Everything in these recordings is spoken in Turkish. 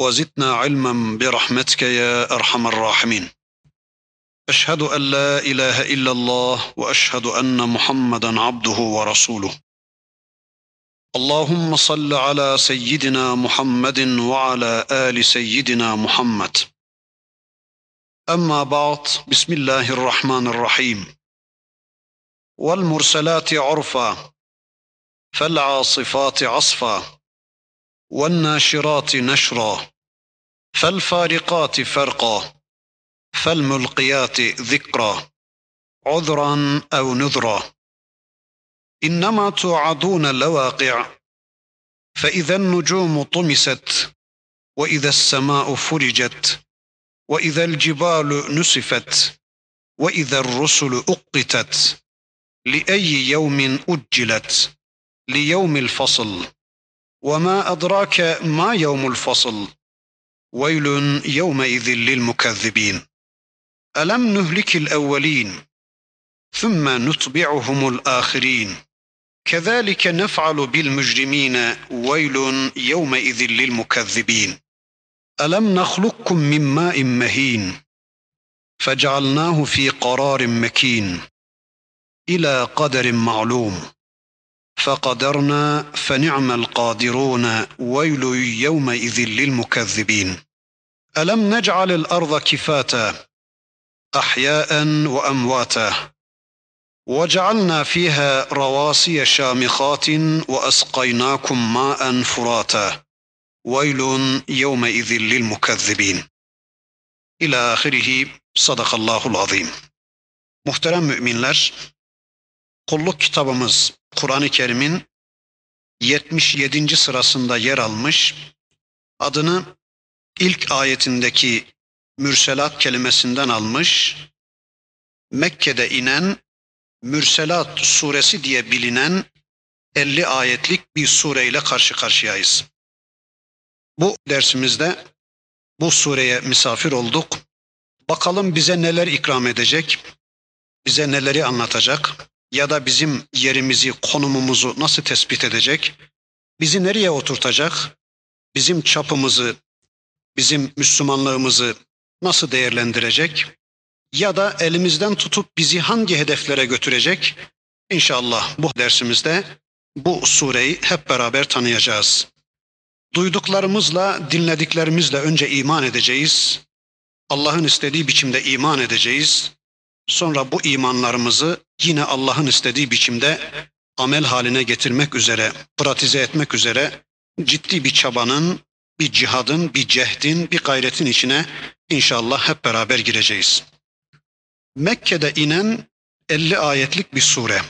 وزدنا علما برحمتك يا أرحم الراحمين. أشهد أن لا إله إلا الله وأشهد أن محمدا عبده ورسوله. اللهم صل على سيدنا محمد وعلى آل سيدنا محمد. أما بعد بسم الله الرحمن الرحيم. والمرسلات عرفا فالعاصفات عصفا. والناشرات نشرا فالفارقات فرقا فالملقيات ذكرا عذرا أو نذرا. إنما توعدون لواقع فإذا النجوم طمست وإذا السماء فرجت وإذا الجبال نسفت وإذا الرسل أقتت لأي يوم أجلت ليوم الفصل. وما أدراك ما يوم الفصل؟ ويل يومئذ للمكذبين. ألم نهلك الأولين ثم نتبعهم الآخرين؟ كذلك نفعل بالمجرمين. ويل يومئذ للمكذبين. ألم نخلقكم من ماء مهين فجعلناه في قرار مكين إلى قدر معلوم؟ فقدرنا فنعم القادرون ويل يومئذ للمكذبين. ألم نجعل الأرض كفاتا أحياء وأمواتا وجعلنا فيها رواسي شامخات وأسقيناكم ماء فراتا ويل يومئذ للمكذبين. إلى آخره صدق الله العظيم. Muhterem müminler, kulluk kitabımız Kur'an-ı Kerim'in 77. sırasında yer almış, adını ilk ayetindeki mürselat kelimesinden almış, Mekke'de inen Mürselat suresi diye bilinen 50 ayetlik bir sureyle karşı karşıyayız. Bu dersimizde bu sureye misafir olduk. Bakalım bize neler ikram edecek, bize neleri anlatacak ya da bizim yerimizi, konumumuzu nasıl tespit edecek? Bizi nereye oturtacak? Bizim çapımızı, bizim Müslümanlığımızı nasıl değerlendirecek? Ya da elimizden tutup bizi hangi hedeflere götürecek? İnşallah bu dersimizde bu sureyi hep beraber tanıyacağız. Duyduklarımızla, dinlediklerimizle önce iman edeceğiz. Allah'ın istediği biçimde iman edeceğiz. Sonra bu imanlarımızı yine Allah'ın istediği biçimde amel haline getirmek üzere, pratize etmek üzere ciddi bir çabanın, bir cihadın, bir cehdin, bir gayretin içine inşallah hep beraber gireceğiz. Mekke'de inen 50 ayetlik bir sure.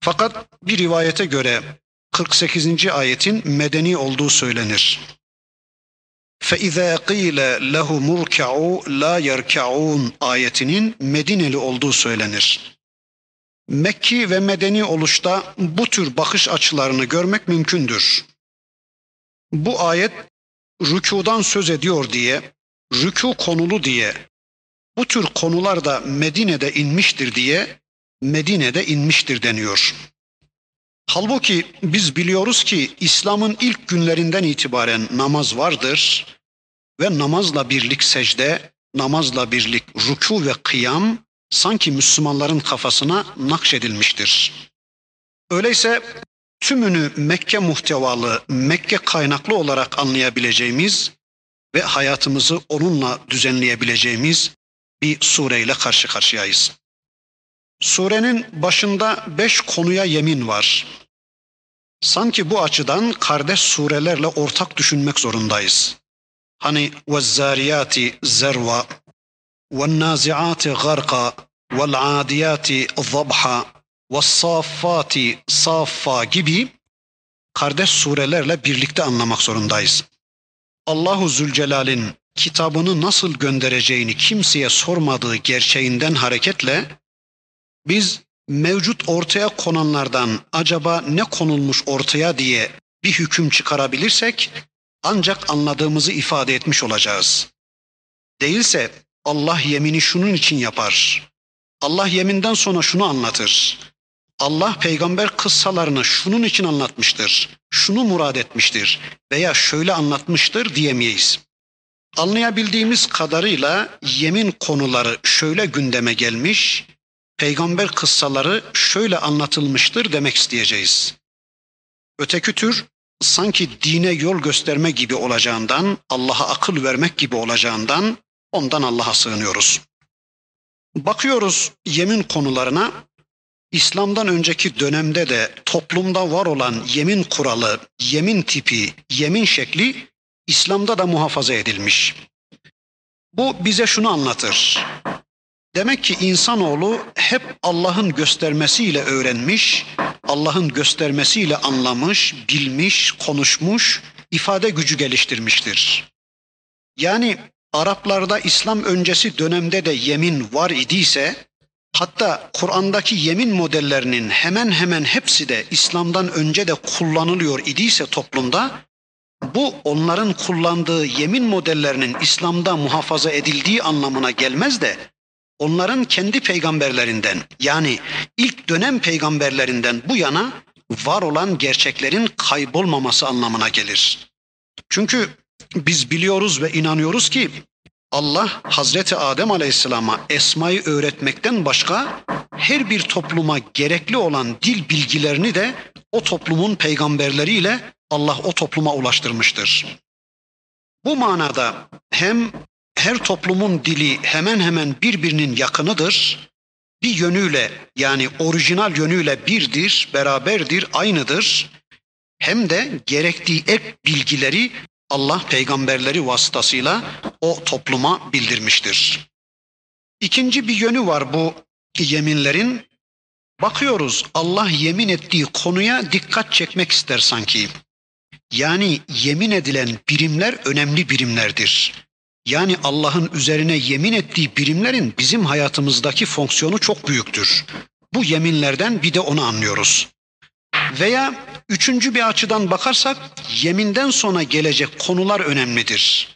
Fakat bir rivayete göre 48. ayetin medeni olduğu söylenir. فَاِذَا قِيلَ لَهُمُ ارْكَعُوا لَا يَرْكَعُونَ ayetinin Medineli olduğu söylenir. Mekki ve Medeni oluşta bu tür bakış açılarını görmek mümkündür. Bu ayet rükudan söz ediyor diye, rükû konulu diye, bu tür konular da Medine'de inmiştir diye Medine'de inmiştir deniyor. Halbuki biz biliyoruz ki İslam'ın ilk günlerinden itibaren namaz vardır ve namazla birlik secde, namazla birlik ruku ve kıyam sanki Müslümanların kafasına nakşedilmiştir. Öyleyse tümünü Mekke muhtevalı, Mekke kaynaklı olarak anlayabileceğimiz ve hayatımızı onunla düzenleyebileceğimiz bir sureyle karşı karşıyayız. Surenin başında beş konuya yemin var. Sanki bu açıdan kardeş surelerle ortak düşünmek zorundayız. Hani وَالزَّارِيَاتِ زَرْوَ وَالنَّازِعَاتِ غَرْقَ وَالْعَادِيَاتِ ضَبْحَ وَالصَّافَّاتِ صَافَّ gibi kardeş surelerle birlikte anlamak zorundayız. Allahu Zülcelal'in kitabını nasıl göndereceğini kimseye sormadığı gerçeğinden hareketle biz mevcut ortaya konanlardan acaba ne konulmuş ortaya diye bir hüküm çıkarabilirsek ancak anladığımızı ifade etmiş olacağız. Değilse Allah yemini şunun için yapar. Allah yeminden sonra şunu anlatır. Allah peygamber kıssalarını şunun için anlatmıştır. Şunu murad etmiştir veya şöyle anlatmıştır diyemeyiz. Anlayabildiğimiz kadarıyla yemin konuları şöyle gündeme gelmiş, peygamber kıssaları şöyle anlatılmıştır demek isteyeceğiz. Öteki tür sanki dine yol gösterme gibi olacağından, Allah'a akıl vermek gibi olacağından ondan Allah'a sığınıyoruz. Bakıyoruz yemin konularına. İslam'dan önceki dönemde de toplumda var olan yemin kuralı, yemin tipi, yemin şekli İslam'da da muhafaza edilmiş. Bu bize şunu anlatır. Demek ki insanoğlu hep Allah'ın göstermesiyle öğrenmiş, Allah'ın göstermesiyle anlamış, bilmiş, konuşmuş, ifade gücü geliştirmiştir. Yani Araplarda İslam öncesi dönemde de yemin var idiyse, hatta Kur'an'daki yemin modellerinin hemen hemen hepsi de İslam'dan önce de kullanılıyor idiyse toplumda, bu onların kullandığı yemin modellerinin İslam'da muhafaza edildiği anlamına gelmez de onların kendi peygamberlerinden yani ilk dönem peygamberlerinden bu yana var olan gerçeklerin kaybolmaması anlamına gelir. Çünkü biz biliyoruz ve inanıyoruz ki Allah Hazreti Adem Aleyhisselam'a esmayı öğretmekten başka her bir topluma gerekli olan dil bilgilerini de o toplumun peygamberleriyle Allah o topluma ulaştırmıştır. Bu manada hem her toplumun dili hemen hemen birbirinin yakınıdır. Bir yönüyle yani orijinal yönüyle birdir, beraberdir, aynıdır. Hem de gerektiği ek bilgileri Allah peygamberleri vasıtasıyla o topluma bildirmiştir. İkinci bir yönü var bu yeminlerin. Bakıyoruz Allah yemin ettiği konuya dikkat çekmek ister sanki. Yani yemin edilen birimler önemli birimlerdir. Yani Allah'ın üzerine yemin ettiği birimlerin bizim hayatımızdaki fonksiyonu çok büyüktür. Bu yeminlerden bir de onu anlıyoruz. Veya üçüncü bir açıdan bakarsak yeminden sonra gelecek konular önemlidir.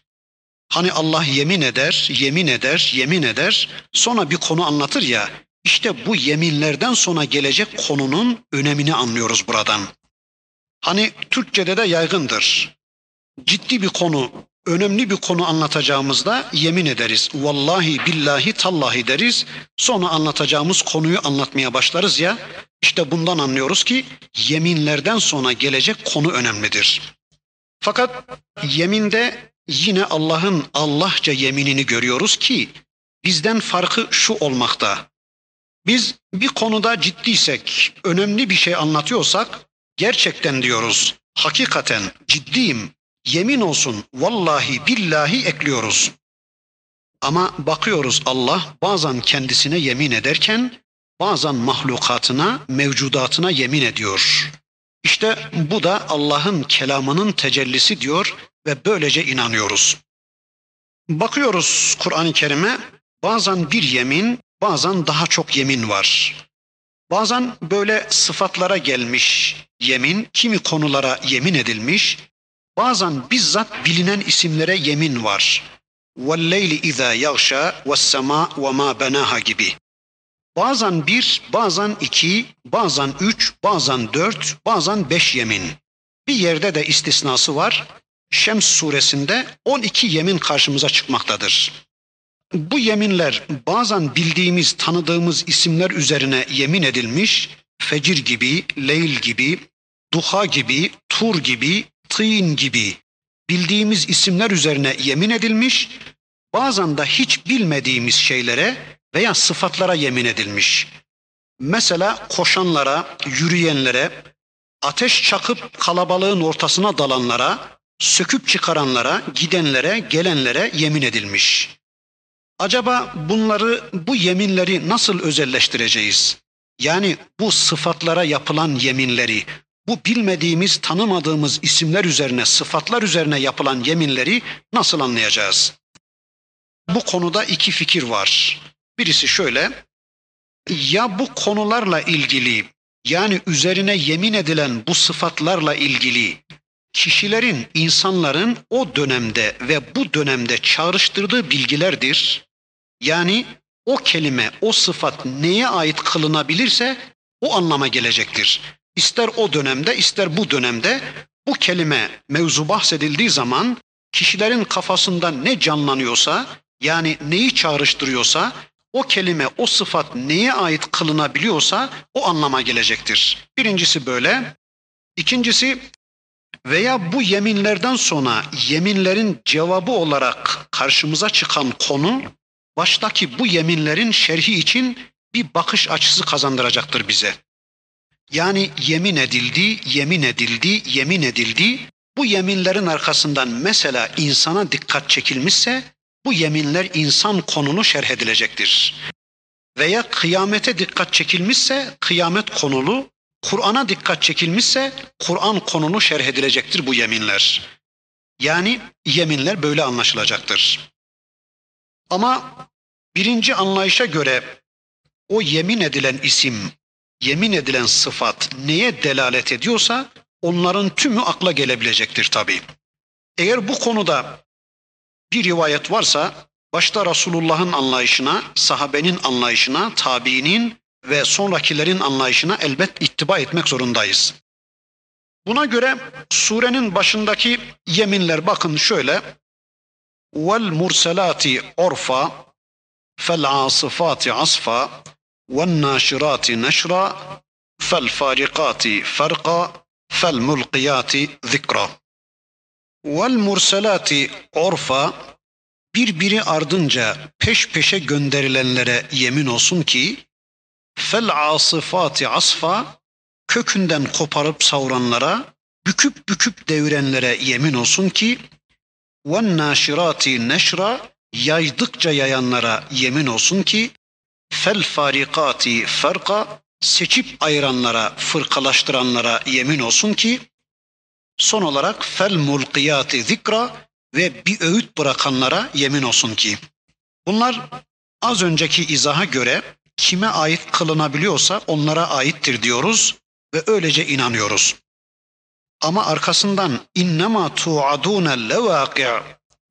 Hani Allah yemin eder, yemin eder, yemin eder, sonra bir konu anlatır ya, işte bu yeminlerden sonra gelecek konunun önemini anlıyoruz buradan. Hani Türkçede de yaygındır. Ciddi bir konu, önemli bir konu anlatacağımızda yemin ederiz. Vallahi billahi tallahi deriz. Sonra anlatacağımız konuyu anlatmaya başlarız ya. İşte bundan anlıyoruz ki yeminlerden sonra gelecek konu önemlidir. Fakat yeminde yine Allah'ın Allahça yeminini görüyoruz ki bizden farkı şu olmakta. Biz bir konuda ciddiysek, önemli bir şey anlatıyorsak gerçekten diyoruz, hakikaten ciddiyim, yemin olsun vallahi billahi ekliyoruz. Ama bakıyoruz Allah bazen kendisine yemin ederken bazen mahlukatına, mevcudatına yemin ediyor. İşte bu da Allah'ın kelamının tecellisi diyor ve böylece inanıyoruz. Bakıyoruz Kur'an-ı Kerim'e bazen bir yemin, bazen daha çok yemin var. Bazen böyle sıfatlara gelmiş yemin, kimi konulara yemin edilmiş, bazen bizzat bilinen isimlere yemin var. وَالْلَيْلِ اِذَا يَغْشَى وَالسَّمَاء وَمَا بَنَاهَا gibi. Bazen bir, bazen iki, bazen üç, bazen dört, bazen beş yemin. Bir yerde de istisnası var. Şems suresinde 12 yemin karşımıza çıkmaktadır. Bu yeminler bazen bildiğimiz, tanıdığımız isimler üzerine yemin edilmiş, fecir gibi, leyl gibi, duha gibi, tur gibi, tîn gibi bildiğimiz isimler üzerine yemin edilmiş, bazen de hiç bilmediğimiz şeylere veya sıfatlara yemin edilmiş. Mesela koşanlara, yürüyenlere, ateş çakıp kalabalığın ortasına dalanlara, söküp çıkaranlara, gidenlere, gelenlere yemin edilmiş. Acaba bunları, bu yeminleri nasıl özelleştireceğiz? Yani bu sıfatlara yapılan yeminleri, bu bilmediğimiz, tanımadığımız isimler üzerine, sıfatlar üzerine yapılan yeminleri nasıl anlayacağız? Bu konuda iki fikir var. Birisi şöyle, ya bu konularla ilgili yani üzerine yemin edilen bu sıfatlarla ilgili kişilerin, insanların o dönemde ve bu dönemde çağrıştırdığı bilgilerdir. Yani o kelime, o sıfat neye ait kılınabilirse o anlama gelecektir. İster o dönemde, ister bu dönemde bu kelime mevzu bahsedildiği zaman kişilerin kafasında ne canlanıyorsa, yani neyi çağrıştırıyorsa, o kelime, o sıfat neye ait kılınabiliyorsa o anlama gelecektir. Birincisi böyle. İkincisi veya bu yeminlerden sonra yeminlerin cevabı olarak karşımıza çıkan konu baştaki bu yeminlerin şerhi için bir bakış açısı kazandıracaktır bize. Yani yemin edildi, yemin edildi, yemin edildi. Bu yeminlerin arkasından mesela insana dikkat çekilmişse bu yeminler insan konulu şerh edilecektir. Veya kıyamete dikkat çekilmişse kıyamet konulu, Kur'an'a dikkat çekilmişse Kur'an konulu şerh edilecektir bu yeminler. Yani yeminler böyle anlaşılacaktır. Ama birinci anlayışa göre o yemin edilen isim, yemin edilen sıfat neye delalet ediyorsa onların tümü akla gelebilecektir tabi. Eğer bu konuda bir rivayet varsa başta Resulullah'ın anlayışına, sahabenin anlayışına, tabiinin ve sonrakilerin anlayışına elbet ittiba etmek zorundayız. Buna göre surenin başındaki yeminler bakın şöyle. Vel murselati orfa fel asifati asfa farikati farqa fel mulqiyati zikra. Vel murselati orfa birbiri ardınca peş peşe gönderilenlere yemin olsun ki fel asifati asfa kökünden koparıp savuranlara büküp büküp devirenlere yemin olsun ki ve naşirati neşra yaydıkça yayanlara yemin olsun ki fel farikati farka seçip ayıranlara, fırkalaştıranlara yemin olsun ki Son olarak fel mulkiyati zikra ve bir öğüt bırakanlara yemin olsun ki. Bunlar az önceki izaha göre kime ait kılınabiliyorsa onlara aittir diyoruz ve öylece inanıyoruz. Ama arkasından innema tu'adune levâki'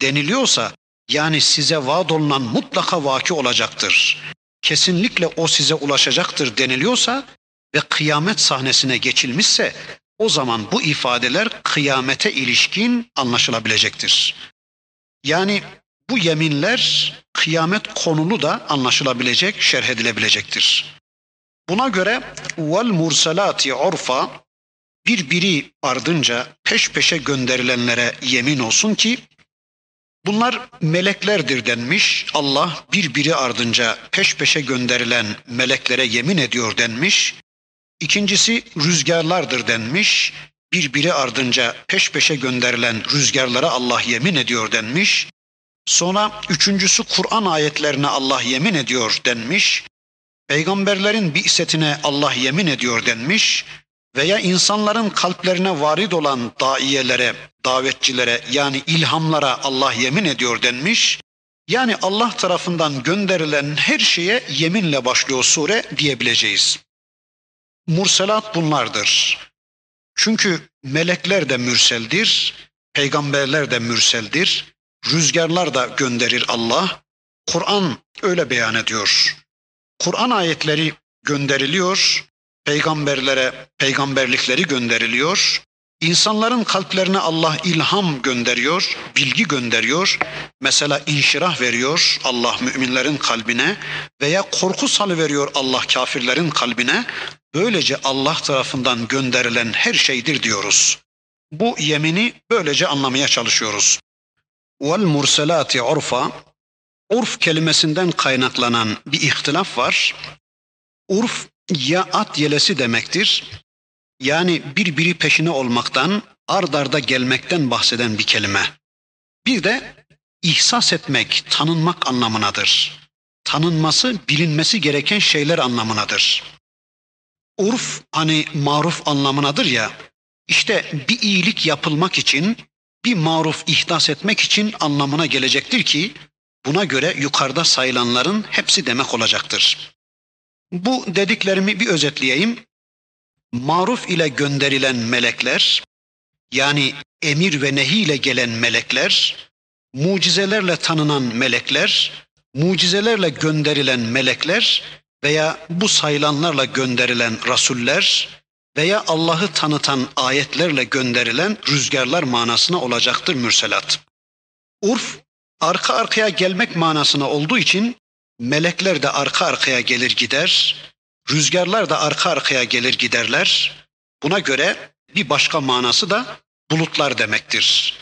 deniliyorsa yani size vaad olunan mutlaka vaki olacaktır. Kesinlikle o size ulaşacaktır deniliyorsa ve kıyamet sahnesine geçilmişse o zaman bu ifadeler kıyamete ilişkin anlaşılabilecektir. Yani bu yeminler kıyamet konulu da anlaşılabilecek, şerh edilebilecektir. Buna göre vel mursalati urfa birbiri ardınca peş peşe gönderilenlere yemin olsun ki bunlar meleklerdir denmiş. Allah birbiri ardınca peş peşe gönderilen meleklere yemin ediyor denmiş. İkincisi rüzgarlardır denmiş. Birbiri ardınca peş peşe gönderilen rüzgarlara Allah yemin ediyor denmiş. Sonra üçüncüsü Kur'an ayetlerine Allah yemin ediyor denmiş. Peygamberlerin bi'setine Allah yemin ediyor denmiş. Veya insanların kalplerine varid olan daiyelere, davetçilere yani ilhamlara Allah yemin ediyor denmiş. Yani Allah tarafından gönderilen her şeye yeminle başlıyor sure diyebileceğiz. Murselat bunlardır. Çünkü melekler de mürseldir, peygamberler de mürseldir, rüzgarlar da gönderir Allah. Kur'an öyle beyan ediyor. Kur'an ayetleri gönderiliyor, peygamberlere peygamberlikleri gönderiliyor. İnsanların kalplerine Allah ilham gönderiyor, bilgi gönderiyor. Mesela inşirah veriyor Allah müminlerin kalbine veya korku salı veriyor Allah kafirlerin kalbine. Böylece Allah tarafından gönderilen her şeydir diyoruz. Bu yemini böylece anlamaya çalışıyoruz. Vel murselati urfa Urf kelimesinden kaynaklanan bir ihtilaf var. Urf ya at yelesi demektir. Yani birbiri peşine olmaktan, ard arda gelmekten bahseden bir kelime. Bir de ihsas etmek, tanınmak anlamınadır. Tanınması, bilinmesi gereken şeyler anlamınadır. Urf hani maruf anlamınadır ya. işte bir iyilik yapılmak için, bir maruf ihdas etmek için anlamına gelecektir ki buna göre yukarıda sayılanların hepsi demek olacaktır. Bu dediklerimi bir özetleyeyim. Maruf ile gönderilen melekler, yani emir ve nehi ile gelen melekler, mucizelerle tanınan melekler, mucizelerle gönderilen melekler veya bu sayılanlarla gönderilen rasuller veya Allah'ı tanıtan ayetlerle gönderilen rüzgarlar manasına olacaktır mürselat. Urf arka arkaya gelmek manasına olduğu için melekler de arka arkaya gelir gider, rüzgarlar da arka arkaya gelir giderler. Buna göre bir başka manası da bulutlar demektir.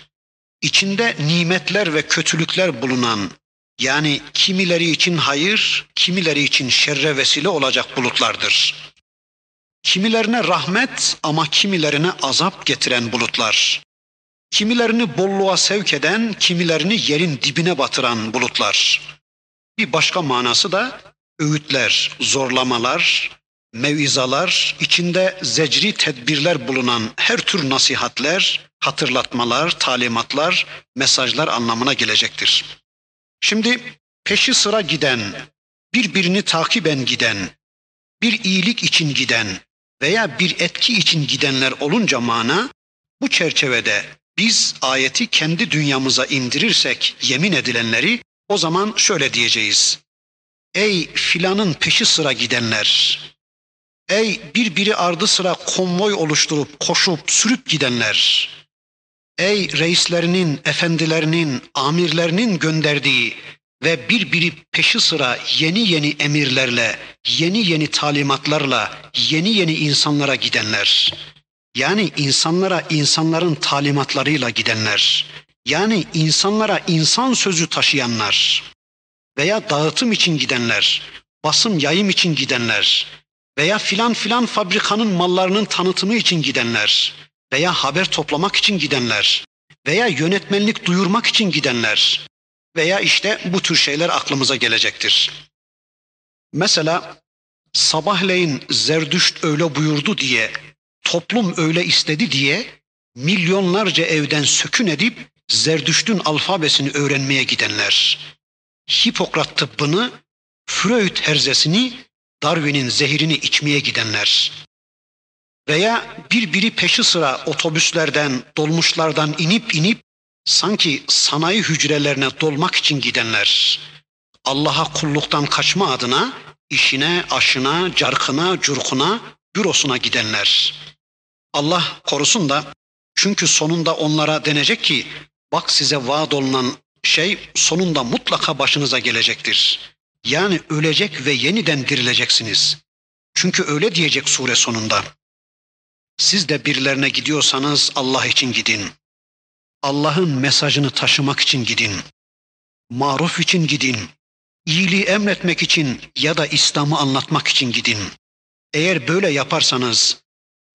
İçinde nimetler ve kötülükler bulunan yani kimileri için hayır, kimileri için şerre vesile olacak bulutlardır. Kimilerine rahmet ama kimilerine azap getiren bulutlar. Kimilerini bolluğa sevk eden, kimilerini yerin dibine batıran bulutlar. Bir başka manası da öğütler, zorlamalar, mevizalar, içinde zecri tedbirler bulunan her tür nasihatler, hatırlatmalar, talimatlar, mesajlar anlamına gelecektir. Şimdi peşi sıra giden, birbirini takiben giden, bir iyilik için giden veya bir etki için gidenler olunca mana bu çerçevede biz ayeti kendi dünyamıza indirirsek yemin edilenleri o zaman şöyle diyeceğiz. Ey filanın peşi sıra gidenler, ey birbiri ardı sıra konvoy oluşturup koşup sürüp gidenler, ey reislerinin, efendilerinin, amirlerinin gönderdiği ve birbiri peşi sıra yeni yeni emirlerle, yeni yeni talimatlarla, yeni yeni insanlara gidenler. Yani insanlara insanların talimatlarıyla gidenler. Yani insanlara insan sözü taşıyanlar veya dağıtım için gidenler, basım yayım için gidenler veya filan filan fabrikanın mallarının tanıtımı için gidenler veya haber toplamak için gidenler veya yönetmenlik duyurmak için gidenler veya işte bu tür şeyler aklımıza gelecektir. Mesela sabahleyin Zerdüşt öyle buyurdu diye, toplum öyle istedi diye milyonlarca evden sökün edip Zerdüşt'ün alfabesini öğrenmeye gidenler. Hipokrat tıbbını, Freud herzesini, Darwin'in zehirini içmeye gidenler. Veya birbiri peşi sıra otobüslerden, dolmuşlardan inip inip sanki sanayi hücrelerine dolmak için gidenler. Allah'a kulluktan kaçma adına işine, aşına, carkına, curkuna, bürosuna gidenler. Allah korusun da çünkü sonunda onlara denecek ki bak size vaat olunan şey sonunda mutlaka başınıza gelecektir. Yani ölecek ve yeniden dirileceksiniz. Çünkü öyle diyecek sure sonunda. Siz de birilerine gidiyorsanız Allah için gidin. Allah'ın mesajını taşımak için gidin. Maruf için gidin. İyiliği emretmek için ya da İslam'ı anlatmak için gidin. Eğer böyle yaparsanız,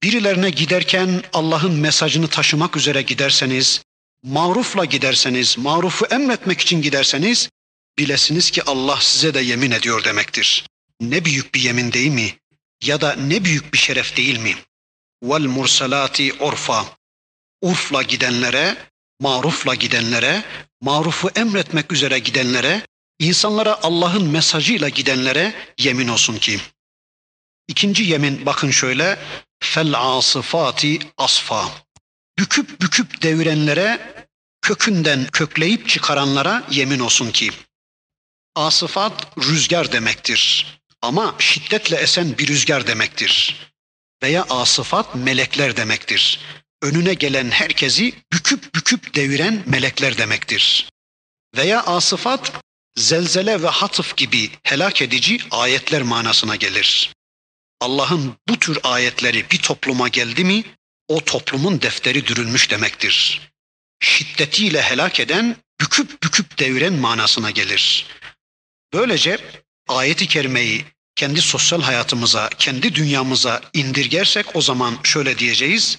birilerine giderken Allah'ın mesajını taşımak üzere giderseniz, marufla giderseniz, marufu emretmek için giderseniz, bilesiniz ki Allah size de yemin ediyor demektir. Ne büyük bir yemin değil mi? Ya da ne büyük bir şeref değil mi? Vel mursalati urfa. Urfla gidenlere, marufla gidenlere, marufu emretmek üzere gidenlere, insanlara Allah'ın mesajıyla gidenlere yemin olsun ki. İkinci yemin bakın şöyle. Fel asıfati asfa. Büküp büküp devirenlere, kökünden kökleyip çıkaranlara yemin olsun ki. Asıfat rüzgar demektir. Ama şiddetle esen bir rüzgar demektir. Veya asıfat melekler demektir önüne gelen herkesi büküp büküp deviren melekler demektir. Veya asıfat zelzele ve hatıf gibi helak edici ayetler manasına gelir. Allah'ın bu tür ayetleri bir topluma geldi mi o toplumun defteri dürülmüş demektir. Şiddetiyle helak eden, büküp büküp deviren manasına gelir. Böylece ayeti kerimeyi kendi sosyal hayatımıza, kendi dünyamıza indirgersek o zaman şöyle diyeceğiz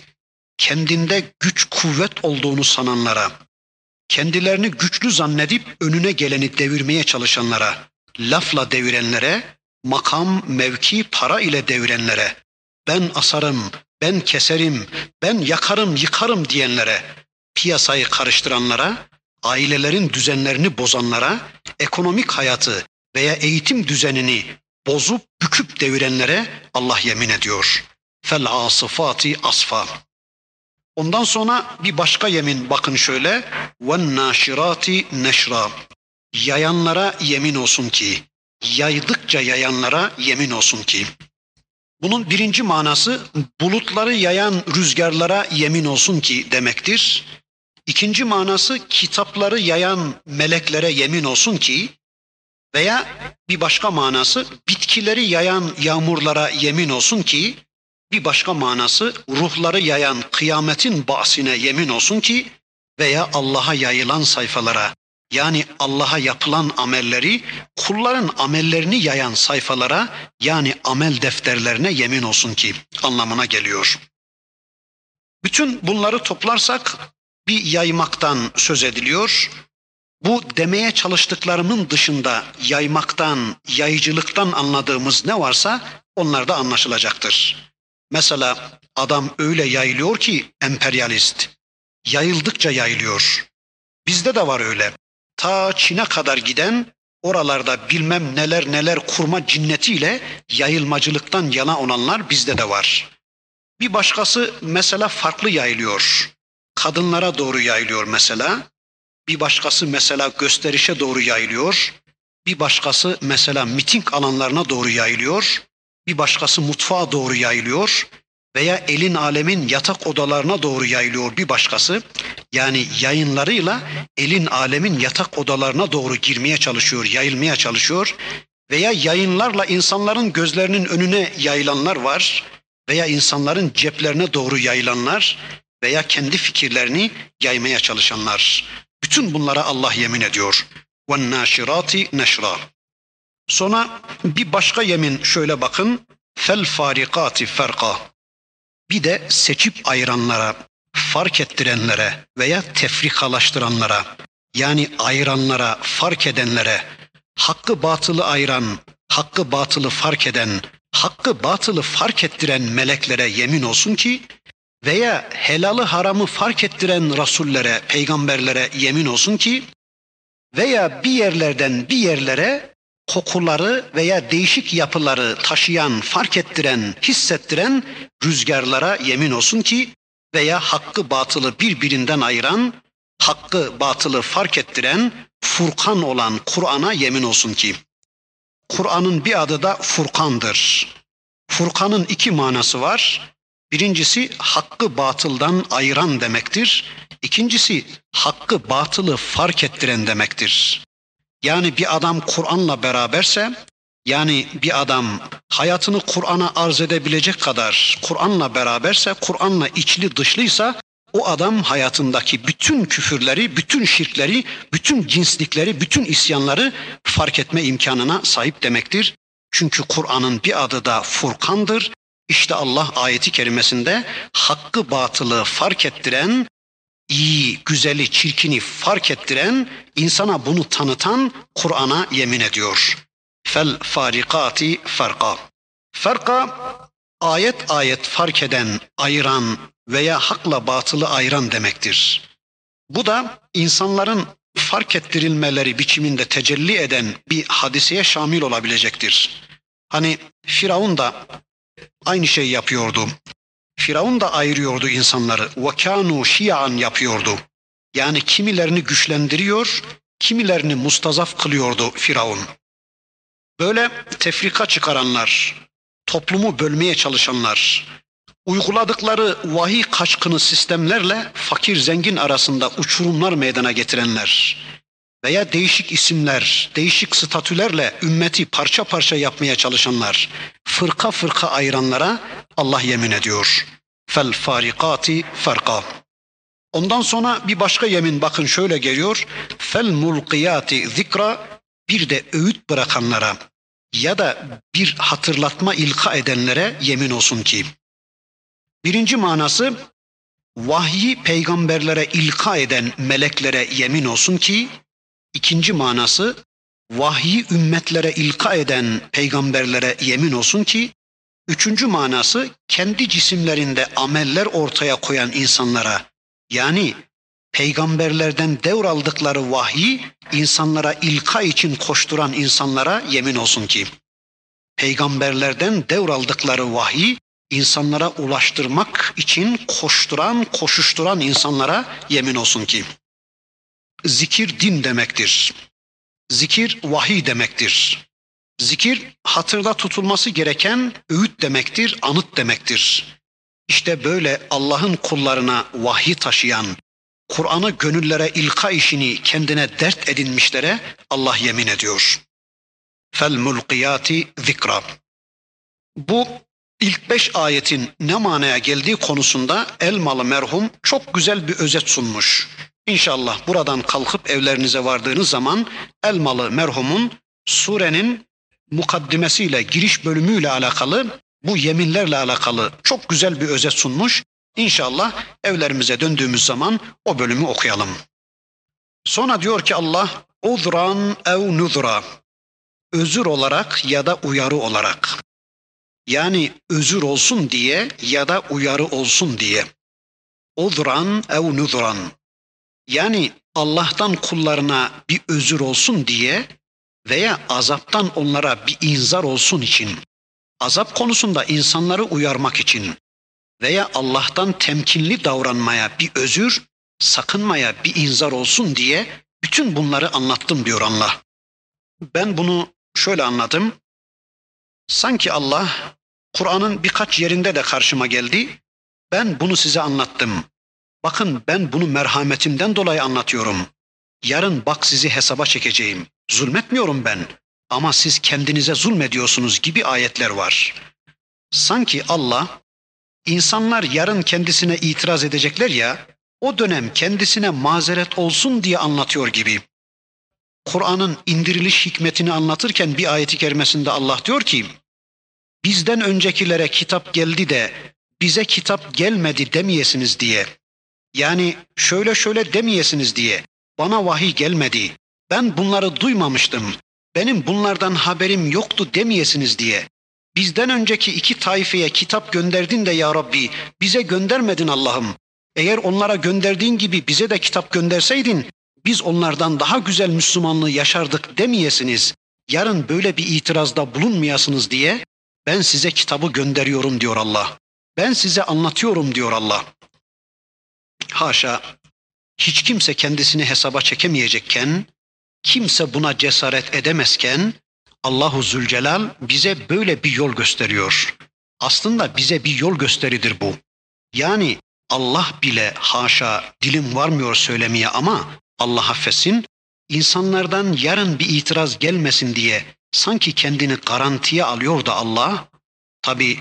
kendinde güç kuvvet olduğunu sananlara, kendilerini güçlü zannedip önüne geleni devirmeye çalışanlara, lafla devirenlere, makam, mevki, para ile devirenlere, ben asarım, ben keserim, ben yakarım, yıkarım diyenlere, piyasayı karıştıranlara, ailelerin düzenlerini bozanlara, ekonomik hayatı veya eğitim düzenini bozup büküp devirenlere Allah yemin ediyor. Fel asıfati asfa. Ondan sonra bir başka yemin bakın şöyle. Ve naşirati neşra. Yayanlara yemin olsun ki, yaydıkça yayanlara yemin olsun ki. Bunun birinci manası bulutları yayan rüzgarlara yemin olsun ki demektir. İkinci manası kitapları yayan meleklere yemin olsun ki veya bir başka manası bitkileri yayan yağmurlara yemin olsun ki bir başka manası ruhları yayan kıyametin bahsine yemin olsun ki veya Allah'a yayılan sayfalara yani Allah'a yapılan amelleri kulların amellerini yayan sayfalara yani amel defterlerine yemin olsun ki anlamına geliyor. Bütün bunları toplarsak bir yaymaktan söz ediliyor. Bu demeye çalıştıklarımın dışında yaymaktan, yayıcılıktan anladığımız ne varsa onlar da anlaşılacaktır. Mesela adam öyle yayılıyor ki emperyalist. Yayıldıkça yayılıyor. Bizde de var öyle. Ta Çin'e kadar giden oralarda bilmem neler neler kurma cinnetiyle yayılmacılıktan yana olanlar bizde de var. Bir başkası mesela farklı yayılıyor. Kadınlara doğru yayılıyor mesela. Bir başkası mesela gösterişe doğru yayılıyor. Bir başkası mesela miting alanlarına doğru yayılıyor bir başkası mutfağa doğru yayılıyor veya elin alemin yatak odalarına doğru yayılıyor bir başkası. Yani yayınlarıyla elin alemin yatak odalarına doğru girmeye çalışıyor, yayılmaya çalışıyor. Veya yayınlarla insanların gözlerinin önüne yayılanlar var veya insanların ceplerine doğru yayılanlar veya kendi fikirlerini yaymaya çalışanlar. Bütün bunlara Allah yemin ediyor. وَالنَّاشِرَاتِ نَشْرًا Sonra bir başka yemin şöyle bakın. Fel farikati ferka. bir de seçip ayıranlara, fark ettirenlere veya tefrikalaştıranlara yani ayıranlara, fark edenlere, hakkı batılı ayıran, hakkı batılı fark eden, hakkı batılı fark ettiren meleklere yemin olsun ki veya helalı haramı fark ettiren rasullere, peygamberlere yemin olsun ki veya bir yerlerden bir yerlere kokuları veya değişik yapıları taşıyan, fark ettiren, hissettiren rüzgarlara yemin olsun ki veya hakkı batılı birbirinden ayıran, hakkı batılı fark ettiren, Furkan olan Kur'an'a yemin olsun ki. Kur'an'ın bir adı da Furkan'dır. Furkan'ın iki manası var. Birincisi hakkı batıldan ayıran demektir. İkincisi hakkı batılı fark ettiren demektir. Yani bir adam Kur'an'la beraberse yani bir adam hayatını Kur'an'a arz edebilecek kadar Kur'an'la beraberse, Kur'an'la içli dışlıysa o adam hayatındaki bütün küfürleri, bütün şirkleri, bütün cinslikleri, bütün isyanları fark etme imkanına sahip demektir. Çünkü Kur'an'ın bir adı da Furkan'dır. İşte Allah ayeti kerimesinde hakkı batılı fark ettiren, iyi, güzeli, çirkini fark ettiren, insana bunu tanıtan Kur'an'a yemin ediyor. Fel farikati farka. Farka ayet ayet fark eden, ayıran veya hakla batılı ayıran demektir. Bu da insanların fark ettirilmeleri biçiminde tecelli eden bir hadiseye şamil olabilecektir. Hani Firavun da aynı şey yapıyordu. Firavun da ayırıyordu insanları. Vakanu şiyan yapıyordu. Yani kimilerini güçlendiriyor, kimilerini mustazaf kılıyordu Firavun. Böyle tefrika çıkaranlar, toplumu bölmeye çalışanlar, uyguladıkları vahiy kaçkını sistemlerle fakir zengin arasında uçurumlar meydana getirenler, veya değişik isimler, değişik statülerle ümmeti parça parça yapmaya çalışanlar, fırka fırka ayıranlara Allah yemin ediyor. Fel farikati farka. Ondan sonra bir başka yemin bakın şöyle geliyor. Fel mulkiyati zikra bir de öğüt bırakanlara ya da bir hatırlatma ilka edenlere yemin olsun ki. Birinci manası vahyi peygamberlere ilka eden meleklere yemin olsun ki İkinci manası vahyi ümmetlere ilka eden peygamberlere yemin olsun ki Üçüncü manası kendi cisimlerinde ameller ortaya koyan insanlara yani peygamberlerden devraldıkları vahyi insanlara ilka için koşturan insanlara yemin olsun ki peygamberlerden devraldıkları vahyi insanlara ulaştırmak için koşturan, koşuşturan insanlara yemin olsun ki zikir din demektir. Zikir vahiy demektir. Zikir hatırda tutulması gereken öğüt demektir, anıt demektir. İşte böyle Allah'ın kullarına vahiy taşıyan, Kur'an'ı gönüllere ilka işini kendine dert edinmişlere Allah yemin ediyor. Fel mulkiyati zikra. Bu ilk beş ayetin ne manaya geldiği konusunda Elmalı merhum çok güzel bir özet sunmuş. İnşallah buradan kalkıp evlerinize vardığınız zaman Elmalı merhumun surenin mukaddimesiyle, giriş bölümüyle alakalı, bu yeminlerle alakalı çok güzel bir özet sunmuş. İnşallah evlerimize döndüğümüz zaman o bölümü okuyalım. Sonra diyor ki Allah, uzran ev nuzra, özür olarak ya da uyarı olarak. Yani özür olsun diye ya da uyarı olsun diye. Uzran ev nuzran. Yani Allah'tan kullarına bir özür olsun diye veya azaptan onlara bir inzar olsun için, azap konusunda insanları uyarmak için veya Allah'tan temkinli davranmaya bir özür, sakınmaya bir inzar olsun diye bütün bunları anlattım diyor Allah. Ben bunu şöyle anladım. Sanki Allah Kur'an'ın birkaç yerinde de karşıma geldi. Ben bunu size anlattım. Bakın ben bunu merhametimden dolayı anlatıyorum. Yarın bak sizi hesaba çekeceğim. Zulmetmiyorum ben ama siz kendinize zulmediyorsunuz gibi ayetler var. Sanki Allah insanlar yarın kendisine itiraz edecekler ya o dönem kendisine mazeret olsun diye anlatıyor gibi. Kur'an'ın indiriliş hikmetini anlatırken bir ayeti kerimesinde Allah diyor ki bizden öncekilere kitap geldi de bize kitap gelmedi demeyesiniz diye. Yani şöyle şöyle demeyesiniz diye bana vahiy gelmedi. Ben bunları duymamıştım. Benim bunlardan haberim yoktu demeyesiniz diye. Bizden önceki iki taifeye kitap gönderdin de ya Rabbi bize göndermedin Allah'ım. Eğer onlara gönderdiğin gibi bize de kitap gönderseydin biz onlardan daha güzel Müslümanlığı yaşardık demeyesiniz. Yarın böyle bir itirazda bulunmayasınız diye ben size kitabı gönderiyorum diyor Allah. Ben size anlatıyorum diyor Allah. Haşa hiç kimse kendisini hesaba çekemeyecekken, kimse buna cesaret edemezken Allahu Zülcelal bize böyle bir yol gösteriyor. Aslında bize bir yol gösteridir bu. Yani Allah bile haşa dilim varmıyor söylemeye ama Allah affetsin insanlardan yarın bir itiraz gelmesin diye sanki kendini garantiye alıyor da Allah tabi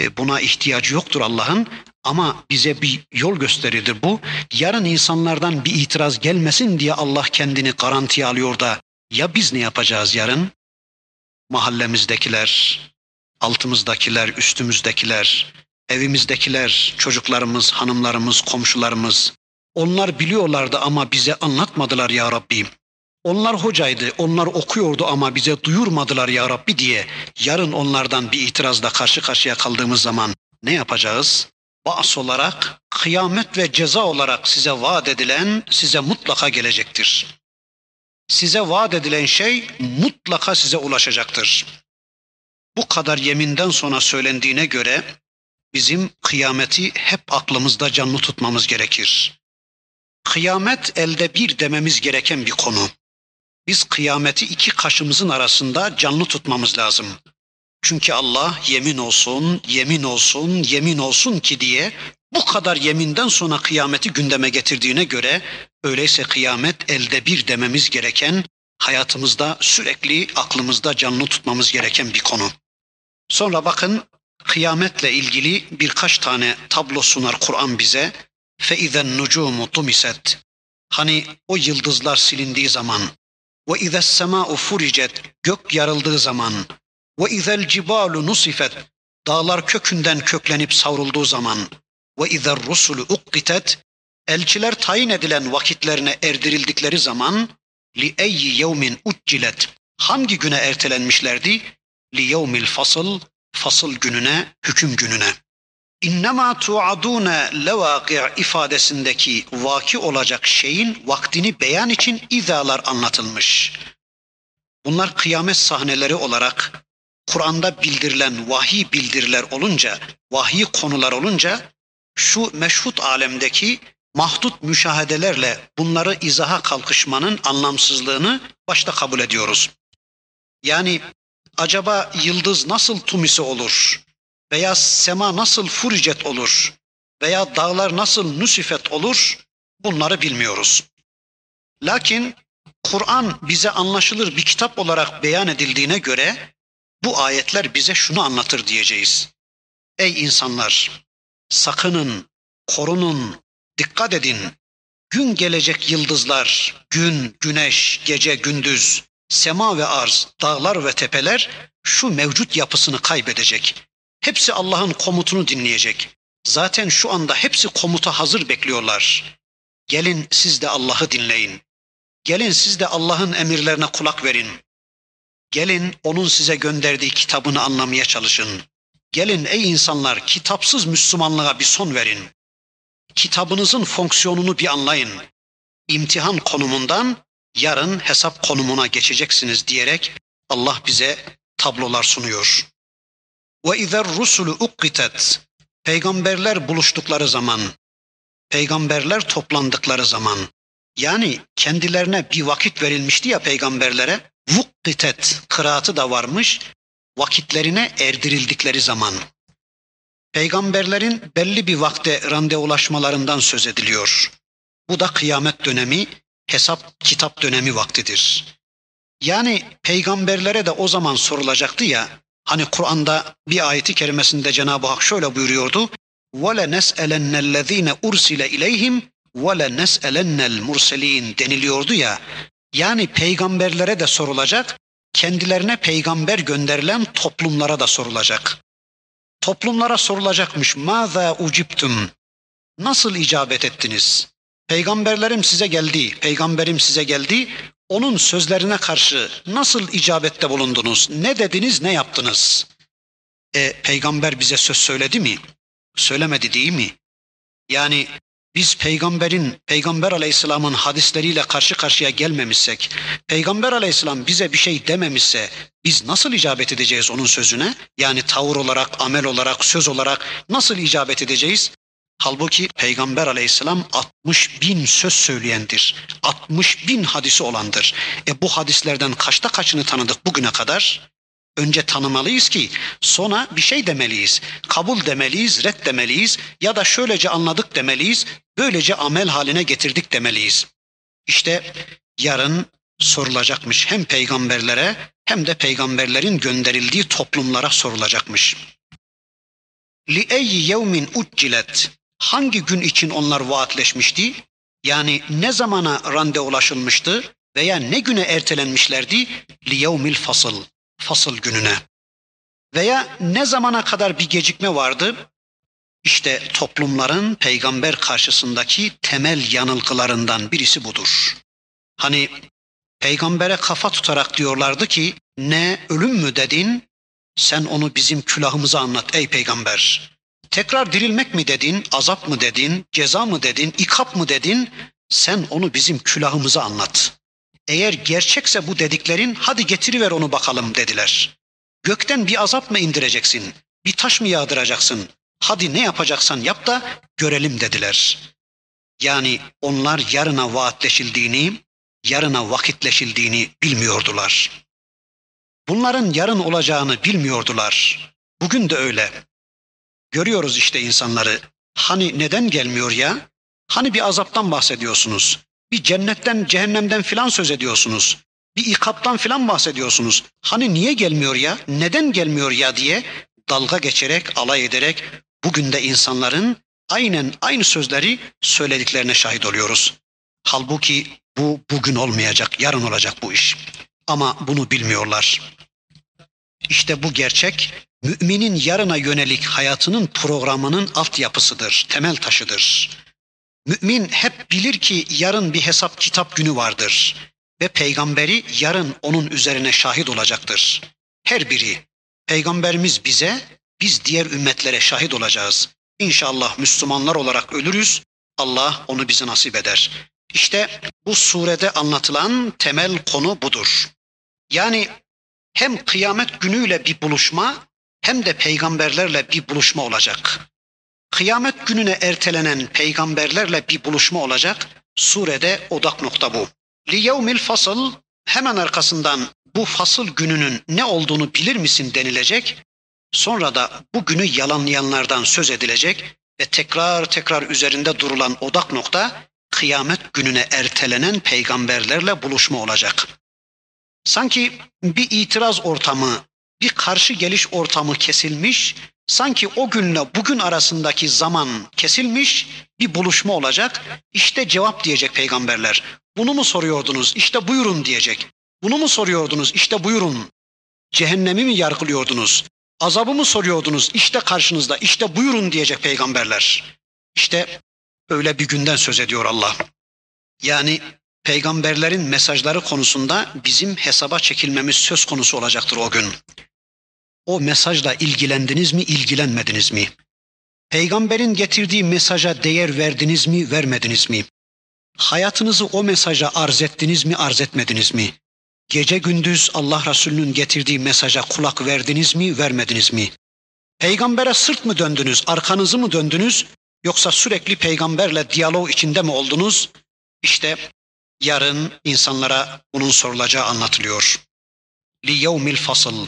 e, buna ihtiyacı yoktur Allah'ın ama bize bir yol gösteridir bu. Yarın insanlardan bir itiraz gelmesin diye Allah kendini garantiye alıyor da ya biz ne yapacağız yarın? Mahallemizdekiler, altımızdakiler, üstümüzdekiler, evimizdekiler, çocuklarımız, hanımlarımız, komşularımız. Onlar biliyorlardı ama bize anlatmadılar ya Rabbi. Onlar hocaydı, onlar okuyordu ama bize duyurmadılar ya Rabbi diye. Yarın onlardan bir itirazla karşı karşıya kaldığımız zaman ne yapacağız? Bas olarak, kıyamet ve ceza olarak size vaat edilen size mutlaka gelecektir. Size vaat edilen şey mutlaka size ulaşacaktır. Bu kadar yeminden sonra söylendiğine göre bizim kıyameti hep aklımızda canlı tutmamız gerekir. Kıyamet elde bir dememiz gereken bir konu. Biz kıyameti iki kaşımızın arasında canlı tutmamız lazım. Çünkü Allah yemin olsun, yemin olsun, yemin olsun ki diye bu kadar yeminden sonra kıyameti gündeme getirdiğine göre öyleyse kıyamet elde bir dememiz gereken, hayatımızda sürekli aklımızda canlı tutmamız gereken bir konu. Sonra bakın kıyametle ilgili birkaç tane tablo sunar Kur'an bize. فَاِذَا النُّجُومُ طُمِسَتْ Hani o yıldızlar silindiği zaman, ve ize sema'u furicet gök yarıldığı zaman ve izel cibalu nusifet dağlar kökünden köklenip savrulduğu zaman ve izer rusulu ukkitet elçiler tayin edilen vakitlerine erdirildikleri zaman li eyyi yevmin uccilet hangi güne ertelenmişlerdi? Li yevmil fasıl fasıl gününe, hüküm gününe. İnnemâ tu'adûne levâki' ifadesindeki vaki olacak şeyin vaktini beyan için izalar anlatılmış. Bunlar kıyamet sahneleri olarak Kur'an'da bildirilen vahiy bildiriler olunca, vahiy konular olunca şu meşhut alemdeki mahdut müşahedelerle bunları izaha kalkışmanın anlamsızlığını başta kabul ediyoruz. Yani acaba yıldız nasıl tumisi olur? Veya sema nasıl furicet olur? Veya dağlar nasıl nusifet olur? Bunları bilmiyoruz. Lakin Kur'an bize anlaşılır bir kitap olarak beyan edildiğine göre bu ayetler bize şunu anlatır diyeceğiz. Ey insanlar, sakının, korunun, dikkat edin. Gün gelecek yıldızlar, gün, güneş, gece, gündüz, sema ve arz, dağlar ve tepeler şu mevcut yapısını kaybedecek. Hepsi Allah'ın komutunu dinleyecek. Zaten şu anda hepsi komuta hazır bekliyorlar. Gelin siz de Allah'ı dinleyin. Gelin siz de Allah'ın emirlerine kulak verin. Gelin onun size gönderdiği kitabını anlamaya çalışın. Gelin ey insanlar kitapsız Müslümanlığa bir son verin. Kitabınızın fonksiyonunu bir anlayın. İmtihan konumundan yarın hesap konumuna geçeceksiniz diyerek Allah bize tablolar sunuyor. Ve izer rusulu ukkitet peygamberler buluştukları zaman, peygamberler toplandıkları zaman, yani kendilerine bir vakit verilmişti ya peygamberlere, vukkitet kıraatı da varmış, vakitlerine erdirildikleri zaman. Peygamberlerin belli bir vakte randevulaşmalarından söz ediliyor. Bu da kıyamet dönemi, hesap kitap dönemi vaktidir. Yani peygamberlere de o zaman sorulacaktı ya, hani Kur'an'da bir ayeti kerimesinde Cenab-ı Hak şöyle buyuruyordu. وَلَا نَسْأَلَنَّ الَّذ۪ينَ اُرْسِلَ اِلَيْهِمْ وَلَا نَسْأَلَنَّ الْمُرْسَل۪ينَ deniliyordu ya. yani peygamberlere de sorulacak, kendilerine peygamber gönderilen toplumlara da sorulacak. Toplumlara sorulacakmış. Maza uciptum. Nasıl icabet ettiniz? Peygamberlerim size geldi, peygamberim size geldi. Onun sözlerine karşı nasıl icabette bulundunuz? Ne dediniz, ne yaptınız? E, peygamber bize söz söyledi mi? Söylemedi değil mi? Yani biz peygamberin, peygamber aleyhisselamın hadisleriyle karşı karşıya gelmemişsek, peygamber aleyhisselam bize bir şey dememişse biz nasıl icabet edeceğiz onun sözüne? Yani tavır olarak, amel olarak, söz olarak nasıl icabet edeceğiz? Halbuki Peygamber aleyhisselam 60 bin söz söyleyendir. 60 bin hadisi olandır. E bu hadislerden kaçta kaçını tanıdık bugüne kadar? Önce tanımalıyız ki sonra bir şey demeliyiz. Kabul demeliyiz, red demeliyiz ya da şöylece anladık demeliyiz, böylece amel haline getirdik demeliyiz. İşte yarın sorulacakmış hem peygamberlere hem de peygamberlerin gönderildiği toplumlara sorulacakmış. Li eyyi yevmin uccilet hangi gün için onlar vaatleşmişti? Yani ne zamana randevulaşılmıştı veya ne güne ertelenmişlerdi? Li yevmil fasıl fasıl gününe. Veya ne zamana kadar bir gecikme vardı? İşte toplumların peygamber karşısındaki temel yanılgılarından birisi budur. Hani peygambere kafa tutarak diyorlardı ki ne ölüm mü dedin? Sen onu bizim külahımıza anlat ey peygamber. Tekrar dirilmek mi dedin, azap mı dedin, ceza mı dedin, ikap mı dedin? Sen onu bizim külahımıza anlat. Eğer gerçekse bu dediklerin hadi getiriver onu bakalım dediler. Gökten bir azap mı indireceksin? Bir taş mı yağdıracaksın? Hadi ne yapacaksan yap da görelim dediler. Yani onlar yarına vaatleşildiğini, yarına vakitleşildiğini bilmiyordular. Bunların yarın olacağını bilmiyordular. Bugün de öyle. Görüyoruz işte insanları. Hani neden gelmiyor ya? Hani bir azaptan bahsediyorsunuz. Bir cennetten, cehennemden filan söz ediyorsunuz. Bir ikaptan filan bahsediyorsunuz. Hani niye gelmiyor ya? Neden gelmiyor ya diye dalga geçerek, alay ederek bugün de insanların aynen aynı sözleri söylediklerine şahit oluyoruz. Halbuki bu bugün olmayacak, yarın olacak bu iş. Ama bunu bilmiyorlar. İşte bu gerçek müminin yarına yönelik hayatının programının altyapısıdır, temel taşıdır. Mümin hep bilir ki yarın bir hesap kitap günü vardır ve peygamberi yarın onun üzerine şahit olacaktır. Her biri peygamberimiz bize biz diğer ümmetlere şahit olacağız. İnşallah Müslümanlar olarak ölürüz. Allah onu bize nasip eder. İşte bu surede anlatılan temel konu budur. Yani hem kıyamet günüyle bir buluşma hem de peygamberlerle bir buluşma olacak. Kıyamet gününe ertelenen peygamberlerle bir buluşma olacak. Surede odak nokta bu. Li yevmil fasıl hemen arkasından bu fasıl gününün ne olduğunu bilir misin denilecek. Sonra da bu günü yalanlayanlardan söz edilecek ve tekrar tekrar üzerinde durulan odak nokta kıyamet gününe ertelenen peygamberlerle buluşma olacak. Sanki bir itiraz ortamı, bir karşı geliş ortamı kesilmiş, sanki o günle bugün arasındaki zaman kesilmiş, bir buluşma olacak. İşte cevap diyecek peygamberler. Bunu mu soruyordunuz? İşte buyurun diyecek. Bunu mu soruyordunuz? İşte buyurun. Cehennemi mi yargılıyordunuz? Azabı mı soruyordunuz? İşte karşınızda. İşte buyurun diyecek peygamberler. İşte öyle bir günden söz ediyor Allah. Yani peygamberlerin mesajları konusunda bizim hesaba çekilmemiz söz konusu olacaktır o gün. O mesajla ilgilendiniz mi, ilgilenmediniz mi? Peygamberin getirdiği mesaja değer verdiniz mi, vermediniz mi? Hayatınızı o mesaja arz ettiniz mi, arz etmediniz mi? Gece gündüz Allah Resulü'nün getirdiği mesaja kulak verdiniz mi, vermediniz mi? Peygambere sırt mı döndünüz, arkanızı mı döndünüz yoksa sürekli peygamberle diyalog içinde mi oldunuz? İşte yarın insanlara bunun sorulacağı anlatılıyor. Li fasıl.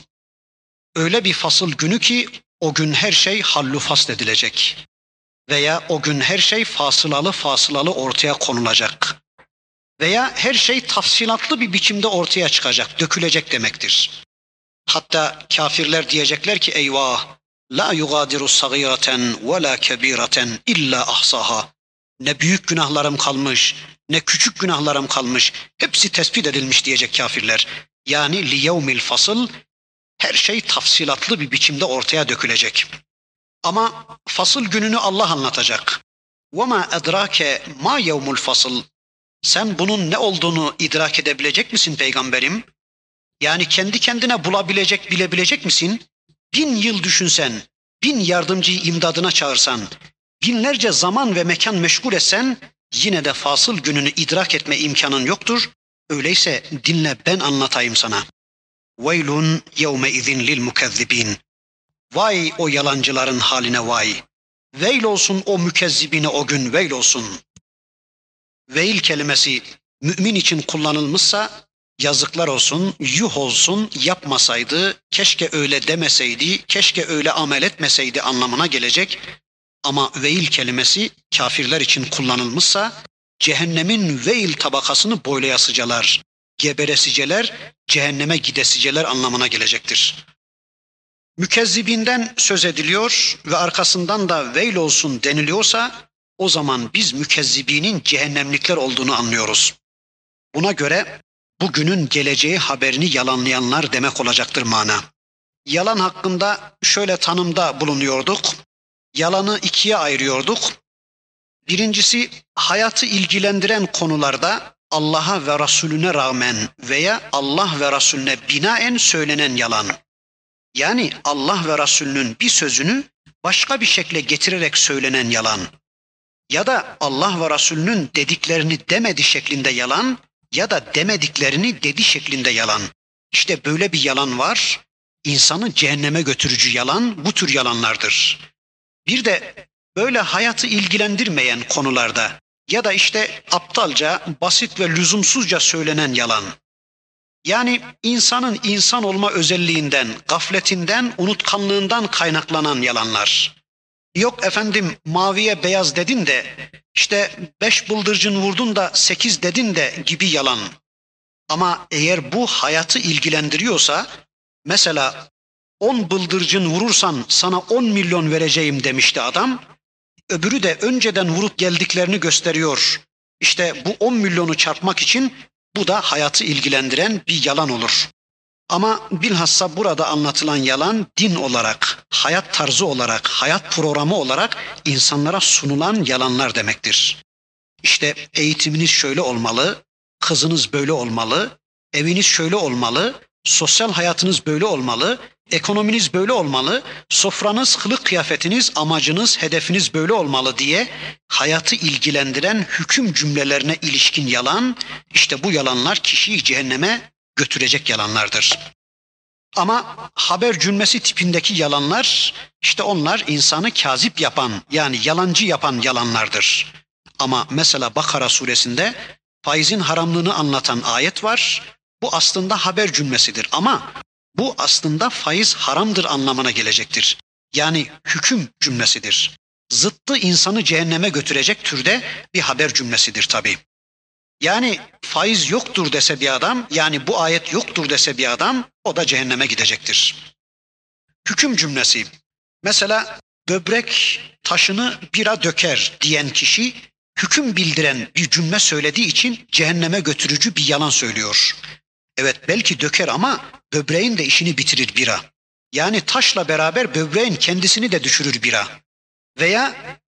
Öyle bir fasıl günü ki o gün her şey hallu fasl edilecek. Veya o gün her şey fasılalı fasılalı ortaya konulacak veya her şey tafsilatlı bir biçimde ortaya çıkacak, dökülecek demektir. Hatta kafirler diyecekler ki eyvah la yugadiru sagiraten ve la kebiraten illa ahsaha. Ne büyük günahlarım kalmış, ne küçük günahlarım kalmış. Hepsi tespit edilmiş diyecek kafirler. Yani li yevmil fasıl her şey tafsilatlı bir biçimde ortaya dökülecek. Ama fasıl gününü Allah anlatacak. وَمَا اَدْرَاكَ ma yevmul fasıl sen bunun ne olduğunu idrak edebilecek misin peygamberim? Yani kendi kendine bulabilecek, bilebilecek misin? Bin yıl düşünsen, bin yardımcıyı imdadına çağırsan, binlerce zaman ve mekan meşgul etsen, yine de fasıl gününü idrak etme imkanın yoktur. Öyleyse dinle ben anlatayım sana. Veylun yevme izin lil mukezzibin. Vay o yalancıların haline vay. Veil olsun o mükezzibine o gün veil olsun veil kelimesi mümin için kullanılmışsa yazıklar olsun, yuh olsun, yapmasaydı, keşke öyle demeseydi, keşke öyle amel etmeseydi anlamına gelecek. Ama veil kelimesi kafirler için kullanılmışsa cehennemin veil tabakasını boylayasıcalar, geberesiceler, cehenneme gidesiceler anlamına gelecektir. Mükezzibinden söz ediliyor ve arkasından da veil olsun deniliyorsa o zaman biz mükezzibinin cehennemlikler olduğunu anlıyoruz. Buna göre bugünün geleceği haberini yalanlayanlar demek olacaktır mana. Yalan hakkında şöyle tanımda bulunuyorduk. Yalanı ikiye ayırıyorduk. Birincisi hayatı ilgilendiren konularda Allah'a ve Resulüne rağmen veya Allah ve Resulüne binaen söylenen yalan. Yani Allah ve Resulünün bir sözünü başka bir şekle getirerek söylenen yalan ya da Allah ve Resulünün dediklerini demedi şeklinde yalan ya da demediklerini dedi şeklinde yalan. İşte böyle bir yalan var. İnsanı cehenneme götürücü yalan bu tür yalanlardır. Bir de böyle hayatı ilgilendirmeyen konularda ya da işte aptalca, basit ve lüzumsuzca söylenen yalan. Yani insanın insan olma özelliğinden, gafletinden, unutkanlığından kaynaklanan yalanlar. Yok efendim maviye beyaz dedin de işte beş bıldırcın vurdun da sekiz dedin de gibi yalan. Ama eğer bu hayatı ilgilendiriyorsa mesela on bıldırcın vurursan sana on milyon vereceğim demişti adam. Öbürü de önceden vurup geldiklerini gösteriyor. İşte bu on milyonu çarpmak için bu da hayatı ilgilendiren bir yalan olur. Ama bilhassa burada anlatılan yalan din olarak, hayat tarzı olarak, hayat programı olarak insanlara sunulan yalanlar demektir. İşte eğitiminiz şöyle olmalı, kızınız böyle olmalı, eviniz şöyle olmalı, sosyal hayatınız böyle olmalı, ekonominiz böyle olmalı, sofranız, kılık kıyafetiniz, amacınız, hedefiniz böyle olmalı diye hayatı ilgilendiren hüküm cümlelerine ilişkin yalan, işte bu yalanlar kişiyi cehenneme götürecek yalanlardır. Ama haber cümlesi tipindeki yalanlar işte onlar insanı kazip yapan yani yalancı yapan yalanlardır. Ama mesela Bakara suresinde faizin haramlığını anlatan ayet var. Bu aslında haber cümlesidir ama bu aslında faiz haramdır anlamına gelecektir. Yani hüküm cümlesidir. Zıttı insanı cehenneme götürecek türde bir haber cümlesidir tabii. Yani faiz yoktur dese bir adam, yani bu ayet yoktur dese bir adam, o da cehenneme gidecektir. Hüküm cümlesi. Mesela böbrek taşını bira döker diyen kişi hüküm bildiren bir cümle söylediği için cehenneme götürücü bir yalan söylüyor. Evet belki döker ama böbreğin de işini bitirir bira. Yani taşla beraber böbreğin kendisini de düşürür bira. Veya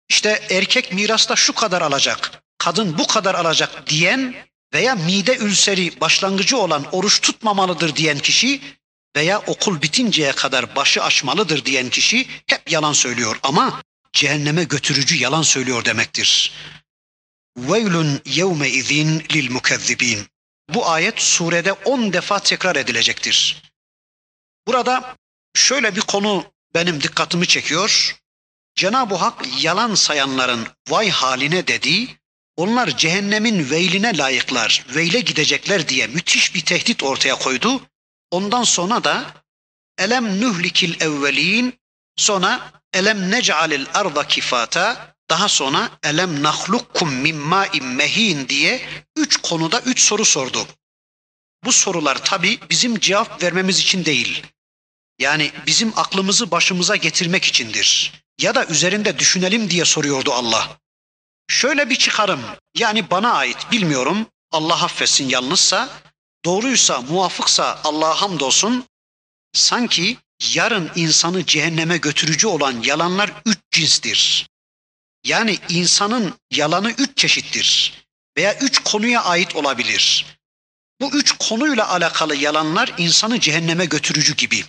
işte erkek mirasta şu kadar alacak, kadın bu kadar alacak diyen veya mide ülseri başlangıcı olan oruç tutmamalıdır diyen kişi veya okul bitinceye kadar başı açmalıdır diyen kişi hep yalan söylüyor ama cehenneme götürücü yalan söylüyor demektir. Veylun yevme izin lil mukezzibin. Bu ayet surede 10 defa tekrar edilecektir. Burada şöyle bir konu benim dikkatimi çekiyor. Cenab-ı Hak yalan sayanların vay haline dediği, onlar cehennemin veyline layıklar, veyle gidecekler diye müthiş bir tehdit ortaya koydu. Ondan sonra da elem nuhlikil evvelin, sonra elem nec'alil arda kifata, daha sonra elem nahlukkum min ma'in mehin diye üç konuda üç soru sordu. Bu sorular tabi bizim cevap vermemiz için değil. Yani bizim aklımızı başımıza getirmek içindir. Ya da üzerinde düşünelim diye soruyordu Allah. Şöyle bir çıkarım. Yani bana ait bilmiyorum. Allah affetsin yanlışsa. Doğruysa, muvafıksa Allah'a hamdolsun. Sanki yarın insanı cehenneme götürücü olan yalanlar üç cinstir. Yani insanın yalanı üç çeşittir veya üç konuya ait olabilir. Bu üç konuyla alakalı yalanlar insanı cehenneme götürücü gibi.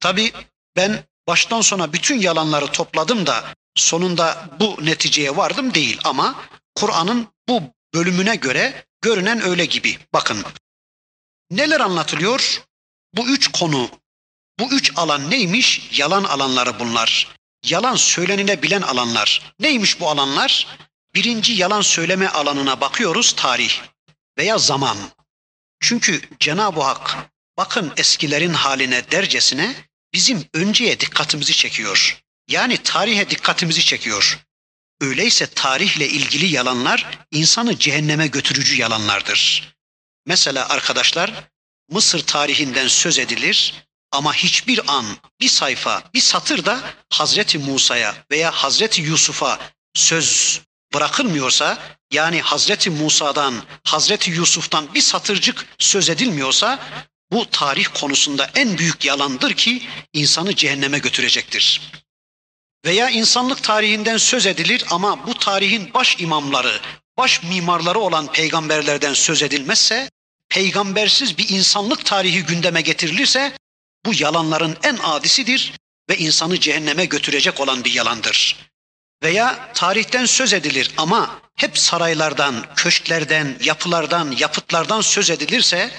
Tabi ben baştan sona bütün yalanları topladım da sonunda bu neticeye vardım değil ama Kur'an'ın bu bölümüne göre görünen öyle gibi. Bakın neler anlatılıyor? Bu üç konu, bu üç alan neymiş? Yalan alanları bunlar. Yalan söylenilebilen alanlar. Neymiş bu alanlar? Birinci yalan söyleme alanına bakıyoruz tarih veya zaman. Çünkü Cenab-ı Hak bakın eskilerin haline dercesine bizim önceye dikkatimizi çekiyor. Yani tarihe dikkatimizi çekiyor. Öyleyse tarihle ilgili yalanlar insanı cehenneme götürücü yalanlardır. Mesela arkadaşlar Mısır tarihinden söz edilir ama hiçbir an, bir sayfa, bir satır da Hazreti Musa'ya veya Hazreti Yusuf'a söz bırakılmıyorsa yani Hazreti Musa'dan, Hazreti Yusuf'tan bir satırcık söz edilmiyorsa bu tarih konusunda en büyük yalandır ki insanı cehenneme götürecektir. Veya insanlık tarihinden söz edilir ama bu tarihin baş imamları, baş mimarları olan peygamberlerden söz edilmezse, peygambersiz bir insanlık tarihi gündeme getirilirse bu yalanların en adisidir ve insanı cehenneme götürecek olan bir yalandır. Veya tarihten söz edilir ama hep saraylardan, köşklerden, yapılardan, yapıtlardan söz edilirse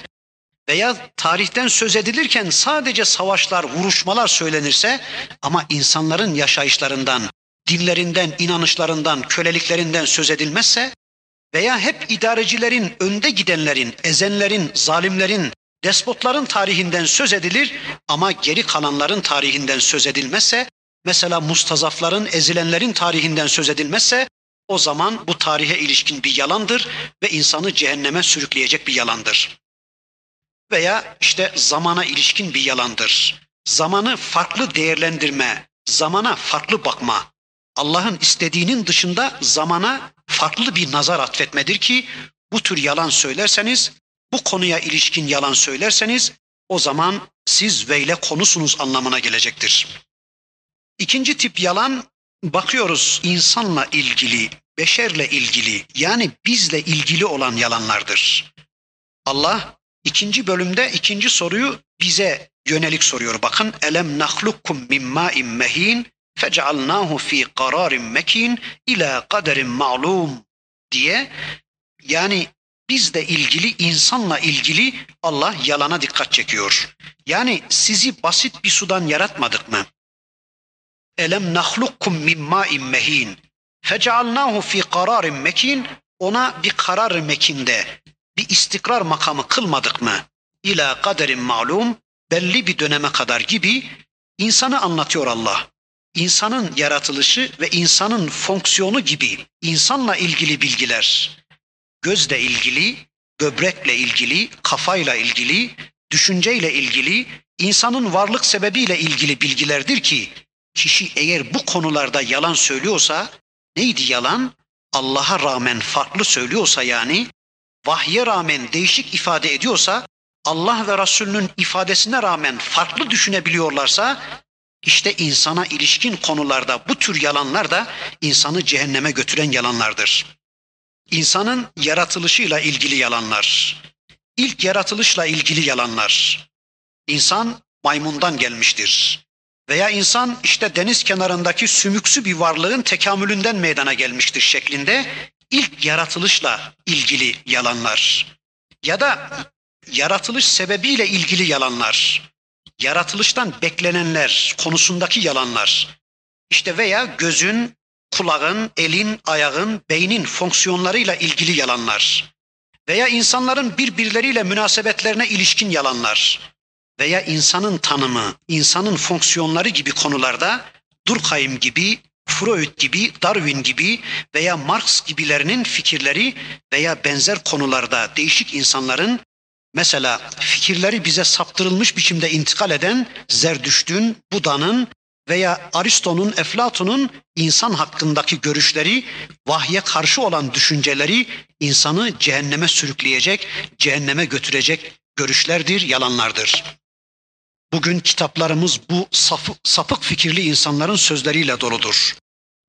veya tarihten söz edilirken sadece savaşlar, vuruşmalar söylenirse ama insanların yaşayışlarından, dinlerinden, inanışlarından, köleliklerinden söz edilmezse veya hep idarecilerin, önde gidenlerin, ezenlerin, zalimlerin, despotların tarihinden söz edilir ama geri kalanların tarihinden söz edilmezse, mesela mustazafların, ezilenlerin tarihinden söz edilmezse o zaman bu tarihe ilişkin bir yalandır ve insanı cehenneme sürükleyecek bir yalandır. Veya işte zamana ilişkin bir yalandır. Zamanı farklı değerlendirme, zamana farklı bakma. Allah'ın istediğinin dışında zamana farklı bir nazar atfetmedir ki bu tür yalan söylerseniz, bu konuya ilişkin yalan söylerseniz o zaman siz veyle konusunuz anlamına gelecektir. İkinci tip yalan bakıyoruz insanla ilgili, beşerle ilgili yani bizle ilgili olan yalanlardır. Allah İkinci bölümde ikinci soruyu bize yönelik soruyor. Bakın elem nahlukkum min ma'in mehin fi kararin mekin ila kaderin ma'lum diye yani bizle ilgili insanla ilgili Allah yalana dikkat çekiyor. Yani sizi basit bir sudan yaratmadık mı? Elem nahlukkum min ma'in mehin fi kararin mekin ona bir karar mekinde bir istikrar makamı kılmadık mı? İla kaderin malum belli bir döneme kadar gibi insanı anlatıyor Allah. İnsanın yaratılışı ve insanın fonksiyonu gibi insanla ilgili bilgiler, gözle ilgili, böbrekle ilgili, kafayla ilgili, düşünceyle ilgili, insanın varlık sebebiyle ilgili bilgilerdir ki kişi eğer bu konularda yalan söylüyorsa neydi yalan? Allah'a rağmen farklı söylüyorsa yani vahye rağmen değişik ifade ediyorsa Allah ve Resulünün ifadesine rağmen farklı düşünebiliyorlarsa işte insana ilişkin konularda bu tür yalanlar da insanı cehenneme götüren yalanlardır. İnsanın yaratılışıyla ilgili yalanlar, ilk yaratılışla ilgili yalanlar. İnsan maymundan gelmiştir. Veya insan işte deniz kenarındaki sümüksü bir varlığın tekamülünden meydana gelmiştir şeklinde ilk yaratılışla ilgili yalanlar. Ya da yaratılış sebebiyle ilgili yalanlar. Yaratılıştan beklenenler konusundaki yalanlar. İşte veya gözün, kulağın, elin, ayağın, beynin fonksiyonlarıyla ilgili yalanlar. Veya insanların birbirleriyle münasebetlerine ilişkin yalanlar. Veya insanın tanımı, insanın fonksiyonları gibi konularda Durkheim gibi, Freud gibi, Darwin gibi veya Marx gibilerinin fikirleri veya benzer konularda değişik insanların Mesela fikirleri bize saptırılmış biçimde intikal eden Zerdüşt'ün, Buda'nın veya Aristo'nun, Eflatun'un insan hakkındaki görüşleri, vahye karşı olan düşünceleri insanı cehenneme sürükleyecek, cehenneme götürecek görüşlerdir, yalanlardır. Bugün kitaplarımız bu sapık fikirli insanların sözleriyle doludur.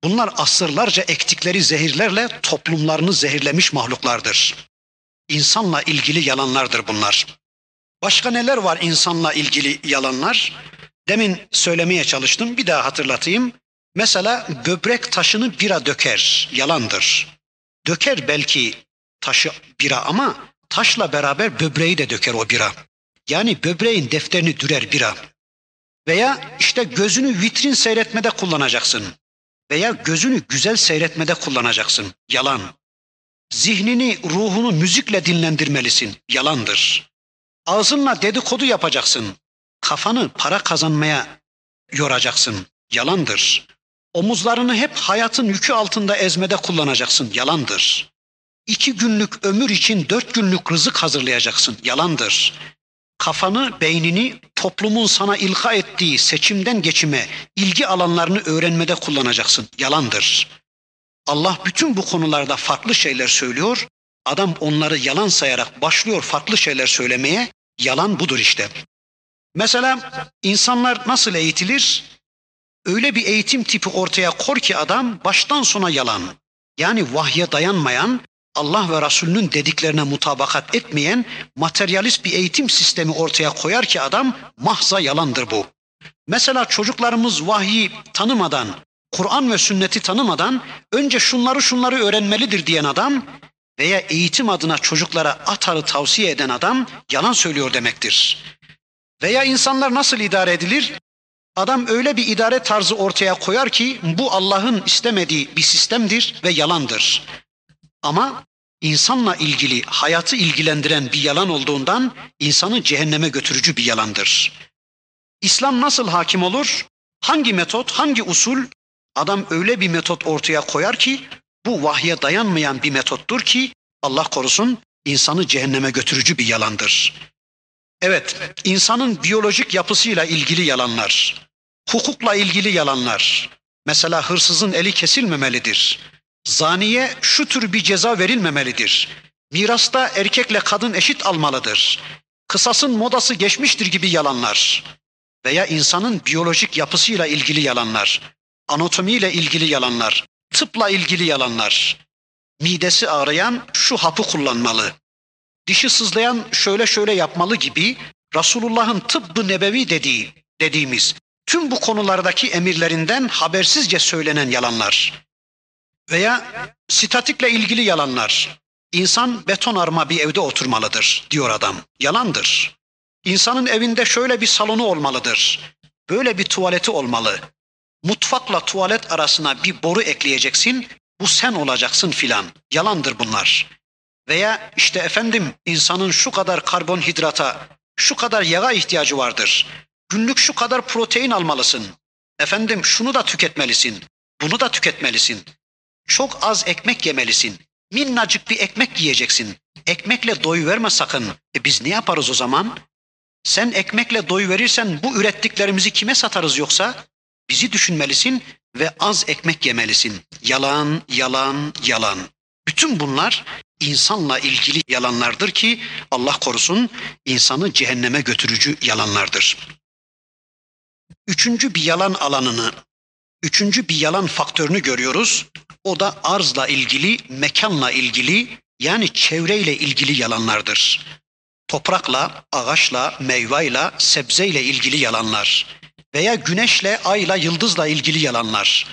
Bunlar asırlarca ektikleri zehirlerle toplumlarını zehirlemiş mahluklardır. İnsanla ilgili yalanlardır bunlar. Başka neler var insanla ilgili yalanlar? Demin söylemeye çalıştım, bir daha hatırlatayım. Mesela böbrek taşını bira döker, yalandır. Döker belki taşı bira ama taşla beraber böbreği de döker o bira. Yani böbreğin defterini dürer bira. Veya işte gözünü vitrin seyretmede kullanacaksın. Veya gözünü güzel seyretmede kullanacaksın. Yalan. Zihnini, ruhunu müzikle dinlendirmelisin. Yalandır. Ağzınla dedikodu yapacaksın. Kafanı para kazanmaya yoracaksın. Yalandır. Omuzlarını hep hayatın yükü altında ezmede kullanacaksın. Yalandır. İki günlük ömür için dört günlük rızık hazırlayacaksın. Yalandır. Kafanı, beynini toplumun sana ilka ettiği seçimden geçime, ilgi alanlarını öğrenmede kullanacaksın. Yalandır. Allah bütün bu konularda farklı şeyler söylüyor. Adam onları yalan sayarak başlıyor farklı şeyler söylemeye. Yalan budur işte. Mesela insanlar nasıl eğitilir? Öyle bir eğitim tipi ortaya kor ki adam baştan sona yalan. Yani vahye dayanmayan, Allah ve Resulünün dediklerine mutabakat etmeyen materyalist bir eğitim sistemi ortaya koyar ki adam mahza yalandır bu. Mesela çocuklarımız vahyi tanımadan, Kur'an ve sünneti tanımadan önce şunları şunları öğrenmelidir diyen adam veya eğitim adına çocuklara atarı tavsiye eden adam yalan söylüyor demektir. Veya insanlar nasıl idare edilir? Adam öyle bir idare tarzı ortaya koyar ki bu Allah'ın istemediği bir sistemdir ve yalandır. Ama insanla ilgili, hayatı ilgilendiren bir yalan olduğundan insanı cehenneme götürücü bir yalandır. İslam nasıl hakim olur? Hangi metot, hangi usul Adam öyle bir metot ortaya koyar ki bu vahye dayanmayan bir metottur ki Allah korusun insanı cehenneme götürücü bir yalandır. Evet, insanın biyolojik yapısıyla ilgili yalanlar, hukukla ilgili yalanlar. Mesela hırsızın eli kesilmemelidir. Zaniye şu tür bir ceza verilmemelidir. Mirasta erkekle kadın eşit almalıdır. Kısasın modası geçmiştir gibi yalanlar. Veya insanın biyolojik yapısıyla ilgili yalanlar anatomiyle ilgili yalanlar, tıpla ilgili yalanlar. Midesi ağrıyan şu hapı kullanmalı. dişi sızlayan şöyle şöyle yapmalı gibi Resulullah'ın tıbbı nebevi dediği dediğimiz tüm bu konulardaki emirlerinden habersizce söylenen yalanlar veya statikle ilgili yalanlar. İnsan beton arma bir evde oturmalıdır diyor adam. Yalandır. İnsanın evinde şöyle bir salonu olmalıdır. Böyle bir tuvaleti olmalı. Mutfakla tuvalet arasına bir boru ekleyeceksin. Bu sen olacaksın filan. Yalandır bunlar. Veya işte efendim insanın şu kadar karbonhidrata, şu kadar yağa ihtiyacı vardır. Günlük şu kadar protein almalısın. Efendim şunu da tüketmelisin. Bunu da tüketmelisin. Çok az ekmek yemelisin. Minnacık bir ekmek yiyeceksin. Ekmekle doyu verme sakın. E biz ne yaparız o zaman? Sen ekmekle doyu verirsen bu ürettiklerimizi kime satarız yoksa? Bizi düşünmelisin ve az ekmek yemelisin. Yalan, yalan, yalan. Bütün bunlar insanla ilgili yalanlardır ki Allah korusun insanı cehenneme götürücü yalanlardır. Üçüncü bir yalan alanını, üçüncü bir yalan faktörünü görüyoruz. O da arzla ilgili, mekanla ilgili yani çevreyle ilgili yalanlardır. Toprakla, ağaçla, meyveyle, sebzeyle ilgili yalanlar veya güneşle, ayla, yıldızla ilgili yalanlar.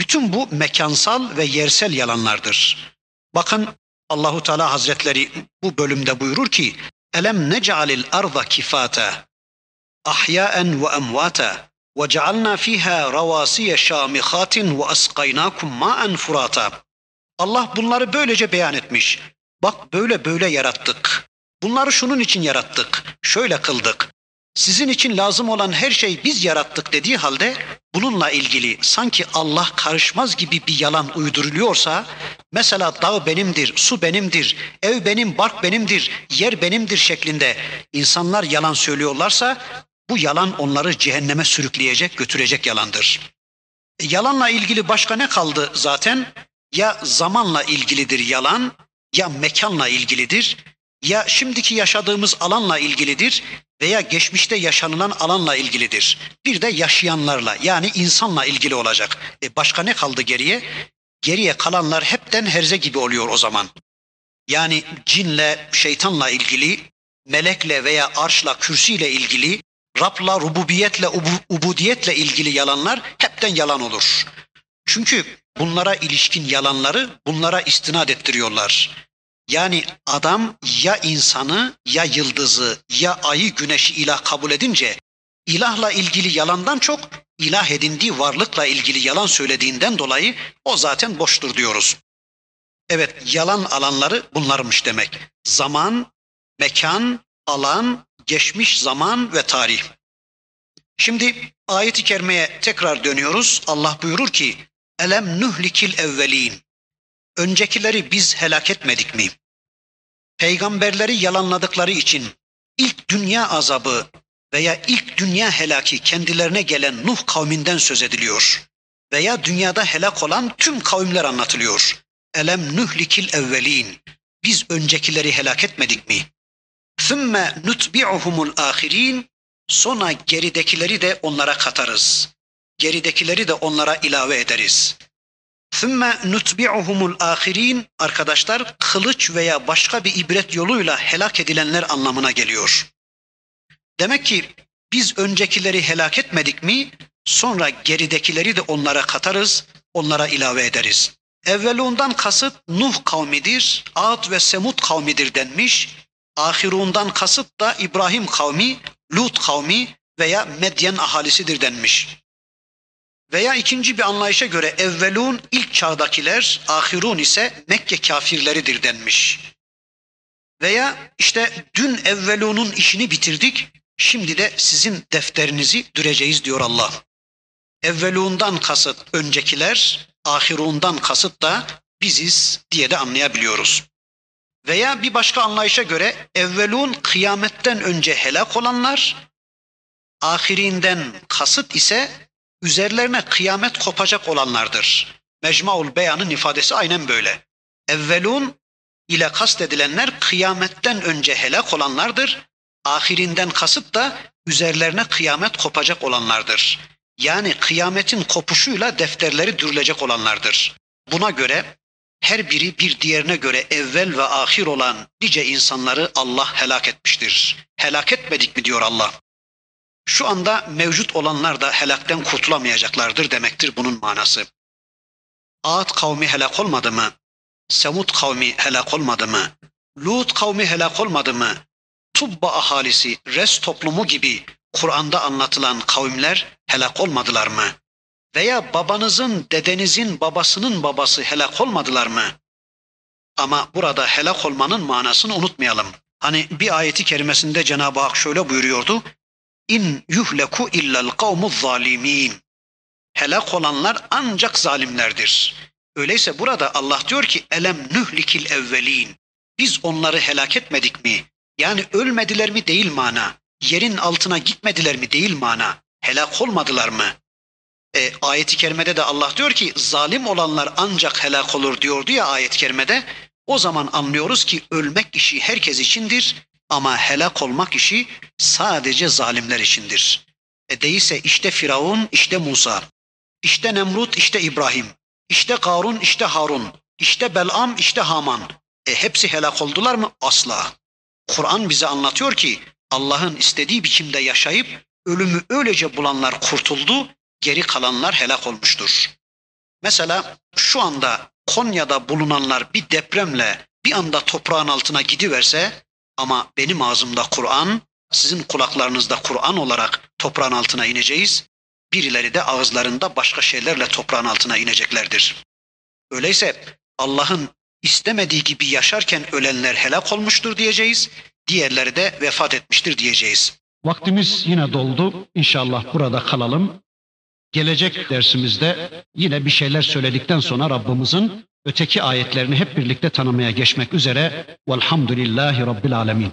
Bütün bu mekansal ve yersel yalanlardır. Bakın Allahu Teala Hazretleri bu bölümde buyurur ki: "Elem nec'alil arda kifata ahyaen ve emvata fiha ravasiye şamihatin ve asqaynakum ma'en furata." Allah bunları böylece beyan etmiş. Bak böyle böyle yarattık. Bunları şunun için yarattık. Şöyle kıldık. Sizin için lazım olan her şeyi biz yarattık dediği halde bununla ilgili sanki Allah karışmaz gibi bir yalan uyduruluyorsa mesela dağ benimdir, su benimdir, ev benim, bark benimdir, yer benimdir şeklinde insanlar yalan söylüyorlarsa bu yalan onları cehenneme sürükleyecek, götürecek yalandır. E, yalanla ilgili başka ne kaldı zaten? Ya zamanla ilgilidir yalan, ya mekanla ilgilidir, ya şimdiki yaşadığımız alanla ilgilidir veya geçmişte yaşanılan alanla ilgilidir. Bir de yaşayanlarla yani insanla ilgili olacak. E başka ne kaldı geriye? Geriye kalanlar hepten herze gibi oluyor o zaman. Yani cinle, şeytanla ilgili, melekle veya arşla, kürsiyle ilgili, Rab'la, rububiyetle, ubu, ubudiyetle ilgili yalanlar hepten yalan olur. Çünkü bunlara ilişkin yalanları bunlara istinad ettiriyorlar. Yani adam ya insanı ya yıldızı ya ayı güneşi ilah kabul edince ilahla ilgili yalandan çok ilah edindiği varlıkla ilgili yalan söylediğinden dolayı o zaten boştur diyoruz. Evet yalan alanları bunlarmış demek. Zaman, mekan, alan, geçmiş zaman ve tarih. Şimdi ayet-i kerimeye tekrar dönüyoruz. Allah buyurur ki Elem nuhlikil evvelin. Öncekileri biz helak etmedik mi? Peygamberleri yalanladıkları için ilk dünya azabı veya ilk dünya helaki kendilerine gelen Nuh kavminden söz ediliyor. Veya dünyada helak olan tüm kavimler anlatılıyor. Elem nuhlikil evvelin. Biz öncekileri helak etmedik mi? Sümme nutbi'uhumul ahirin. Sonra geridekileri de onlara katarız. Geridekileri de onlara ilave ederiz. Sümme nutbi'uhumul ahirin. Arkadaşlar kılıç veya başka bir ibret yoluyla helak edilenler anlamına geliyor. Demek ki biz öncekileri helak etmedik mi sonra geridekileri de onlara katarız, onlara ilave ederiz. Evvelundan kasıt Nuh kavmidir, Ad ve Semud kavmidir denmiş. Ahirundan kasıt da İbrahim kavmi, Lut kavmi veya Medyen ahalisidir denmiş. Veya ikinci bir anlayışa göre evvelun ilk çağdakiler, ahirun ise Mekke kafirleridir denmiş. Veya işte dün evvelunun işini bitirdik, şimdi de sizin defterinizi düreceğiz diyor Allah. Evvelundan kasıt öncekiler, ahirundan kasıt da biziz diye de anlayabiliyoruz. Veya bir başka anlayışa göre evvelun kıyametten önce helak olanlar, ahirinden kasıt ise üzerlerine kıyamet kopacak olanlardır. Mecmuaul Beyan'ın ifadesi aynen böyle. Evvelun ile kastedilenler kıyametten önce helak olanlardır. Ahirinden kasıt da üzerlerine kıyamet kopacak olanlardır. Yani kıyametin kopuşuyla defterleri dürülecek olanlardır. Buna göre her biri bir diğerine göre evvel ve ahir olan nice insanları Allah helak etmiştir. Helak etmedik mi diyor Allah. Şu anda mevcut olanlar da helakten kurtulamayacaklardır demektir bunun manası. Ad kavmi helak olmadı mı? Semud kavmi helak olmadı mı? Lut kavmi helak olmadı mı? Tubba ahalisi, res toplumu gibi Kur'an'da anlatılan kavimler helak olmadılar mı? Veya babanızın, dedenizin, babasının babası helak olmadılar mı? Ama burada helak olmanın manasını unutmayalım. Hani bir ayeti kerimesinde Cenab-ı Hak şöyle buyuruyordu. İn yuhleku illel kavmuz zalimin. Helak olanlar ancak zalimlerdir. Öyleyse burada Allah diyor ki elem nühlikil evvelin. Biz onları helak etmedik mi? Yani ölmediler mi değil mana. Yerin altına gitmediler mi değil mana. Helak olmadılar mı? E, ayet-i kerimede de Allah diyor ki zalim olanlar ancak helak olur diyordu ya ayet-i kerimede. O zaman anlıyoruz ki ölmek işi herkes içindir ama helak olmak işi sadece zalimler içindir. E değilse işte Firavun, işte Musa, işte Nemrut, işte İbrahim, işte Karun, işte Harun, işte Belam, işte Haman. E hepsi helak oldular mı? Asla. Kur'an bize anlatıyor ki Allah'ın istediği biçimde yaşayıp ölümü öylece bulanlar kurtuldu, geri kalanlar helak olmuştur. Mesela şu anda Konya'da bulunanlar bir depremle bir anda toprağın altına gidiverse ama benim ağzımda Kur'an, sizin kulaklarınızda Kur'an olarak toprağın altına ineceğiz. Birileri de ağızlarında başka şeylerle toprağın altına ineceklerdir. Öyleyse Allah'ın istemediği gibi yaşarken ölenler helak olmuştur diyeceğiz. Diğerleri de vefat etmiştir diyeceğiz. Vaktimiz yine doldu. İnşallah burada kalalım. Gelecek dersimizde yine bir şeyler söyledikten sonra Rabbimizin öteki ayetlerini hep birlikte tanımaya geçmek üzere. Velhamdülillahi Rabbil Alemin.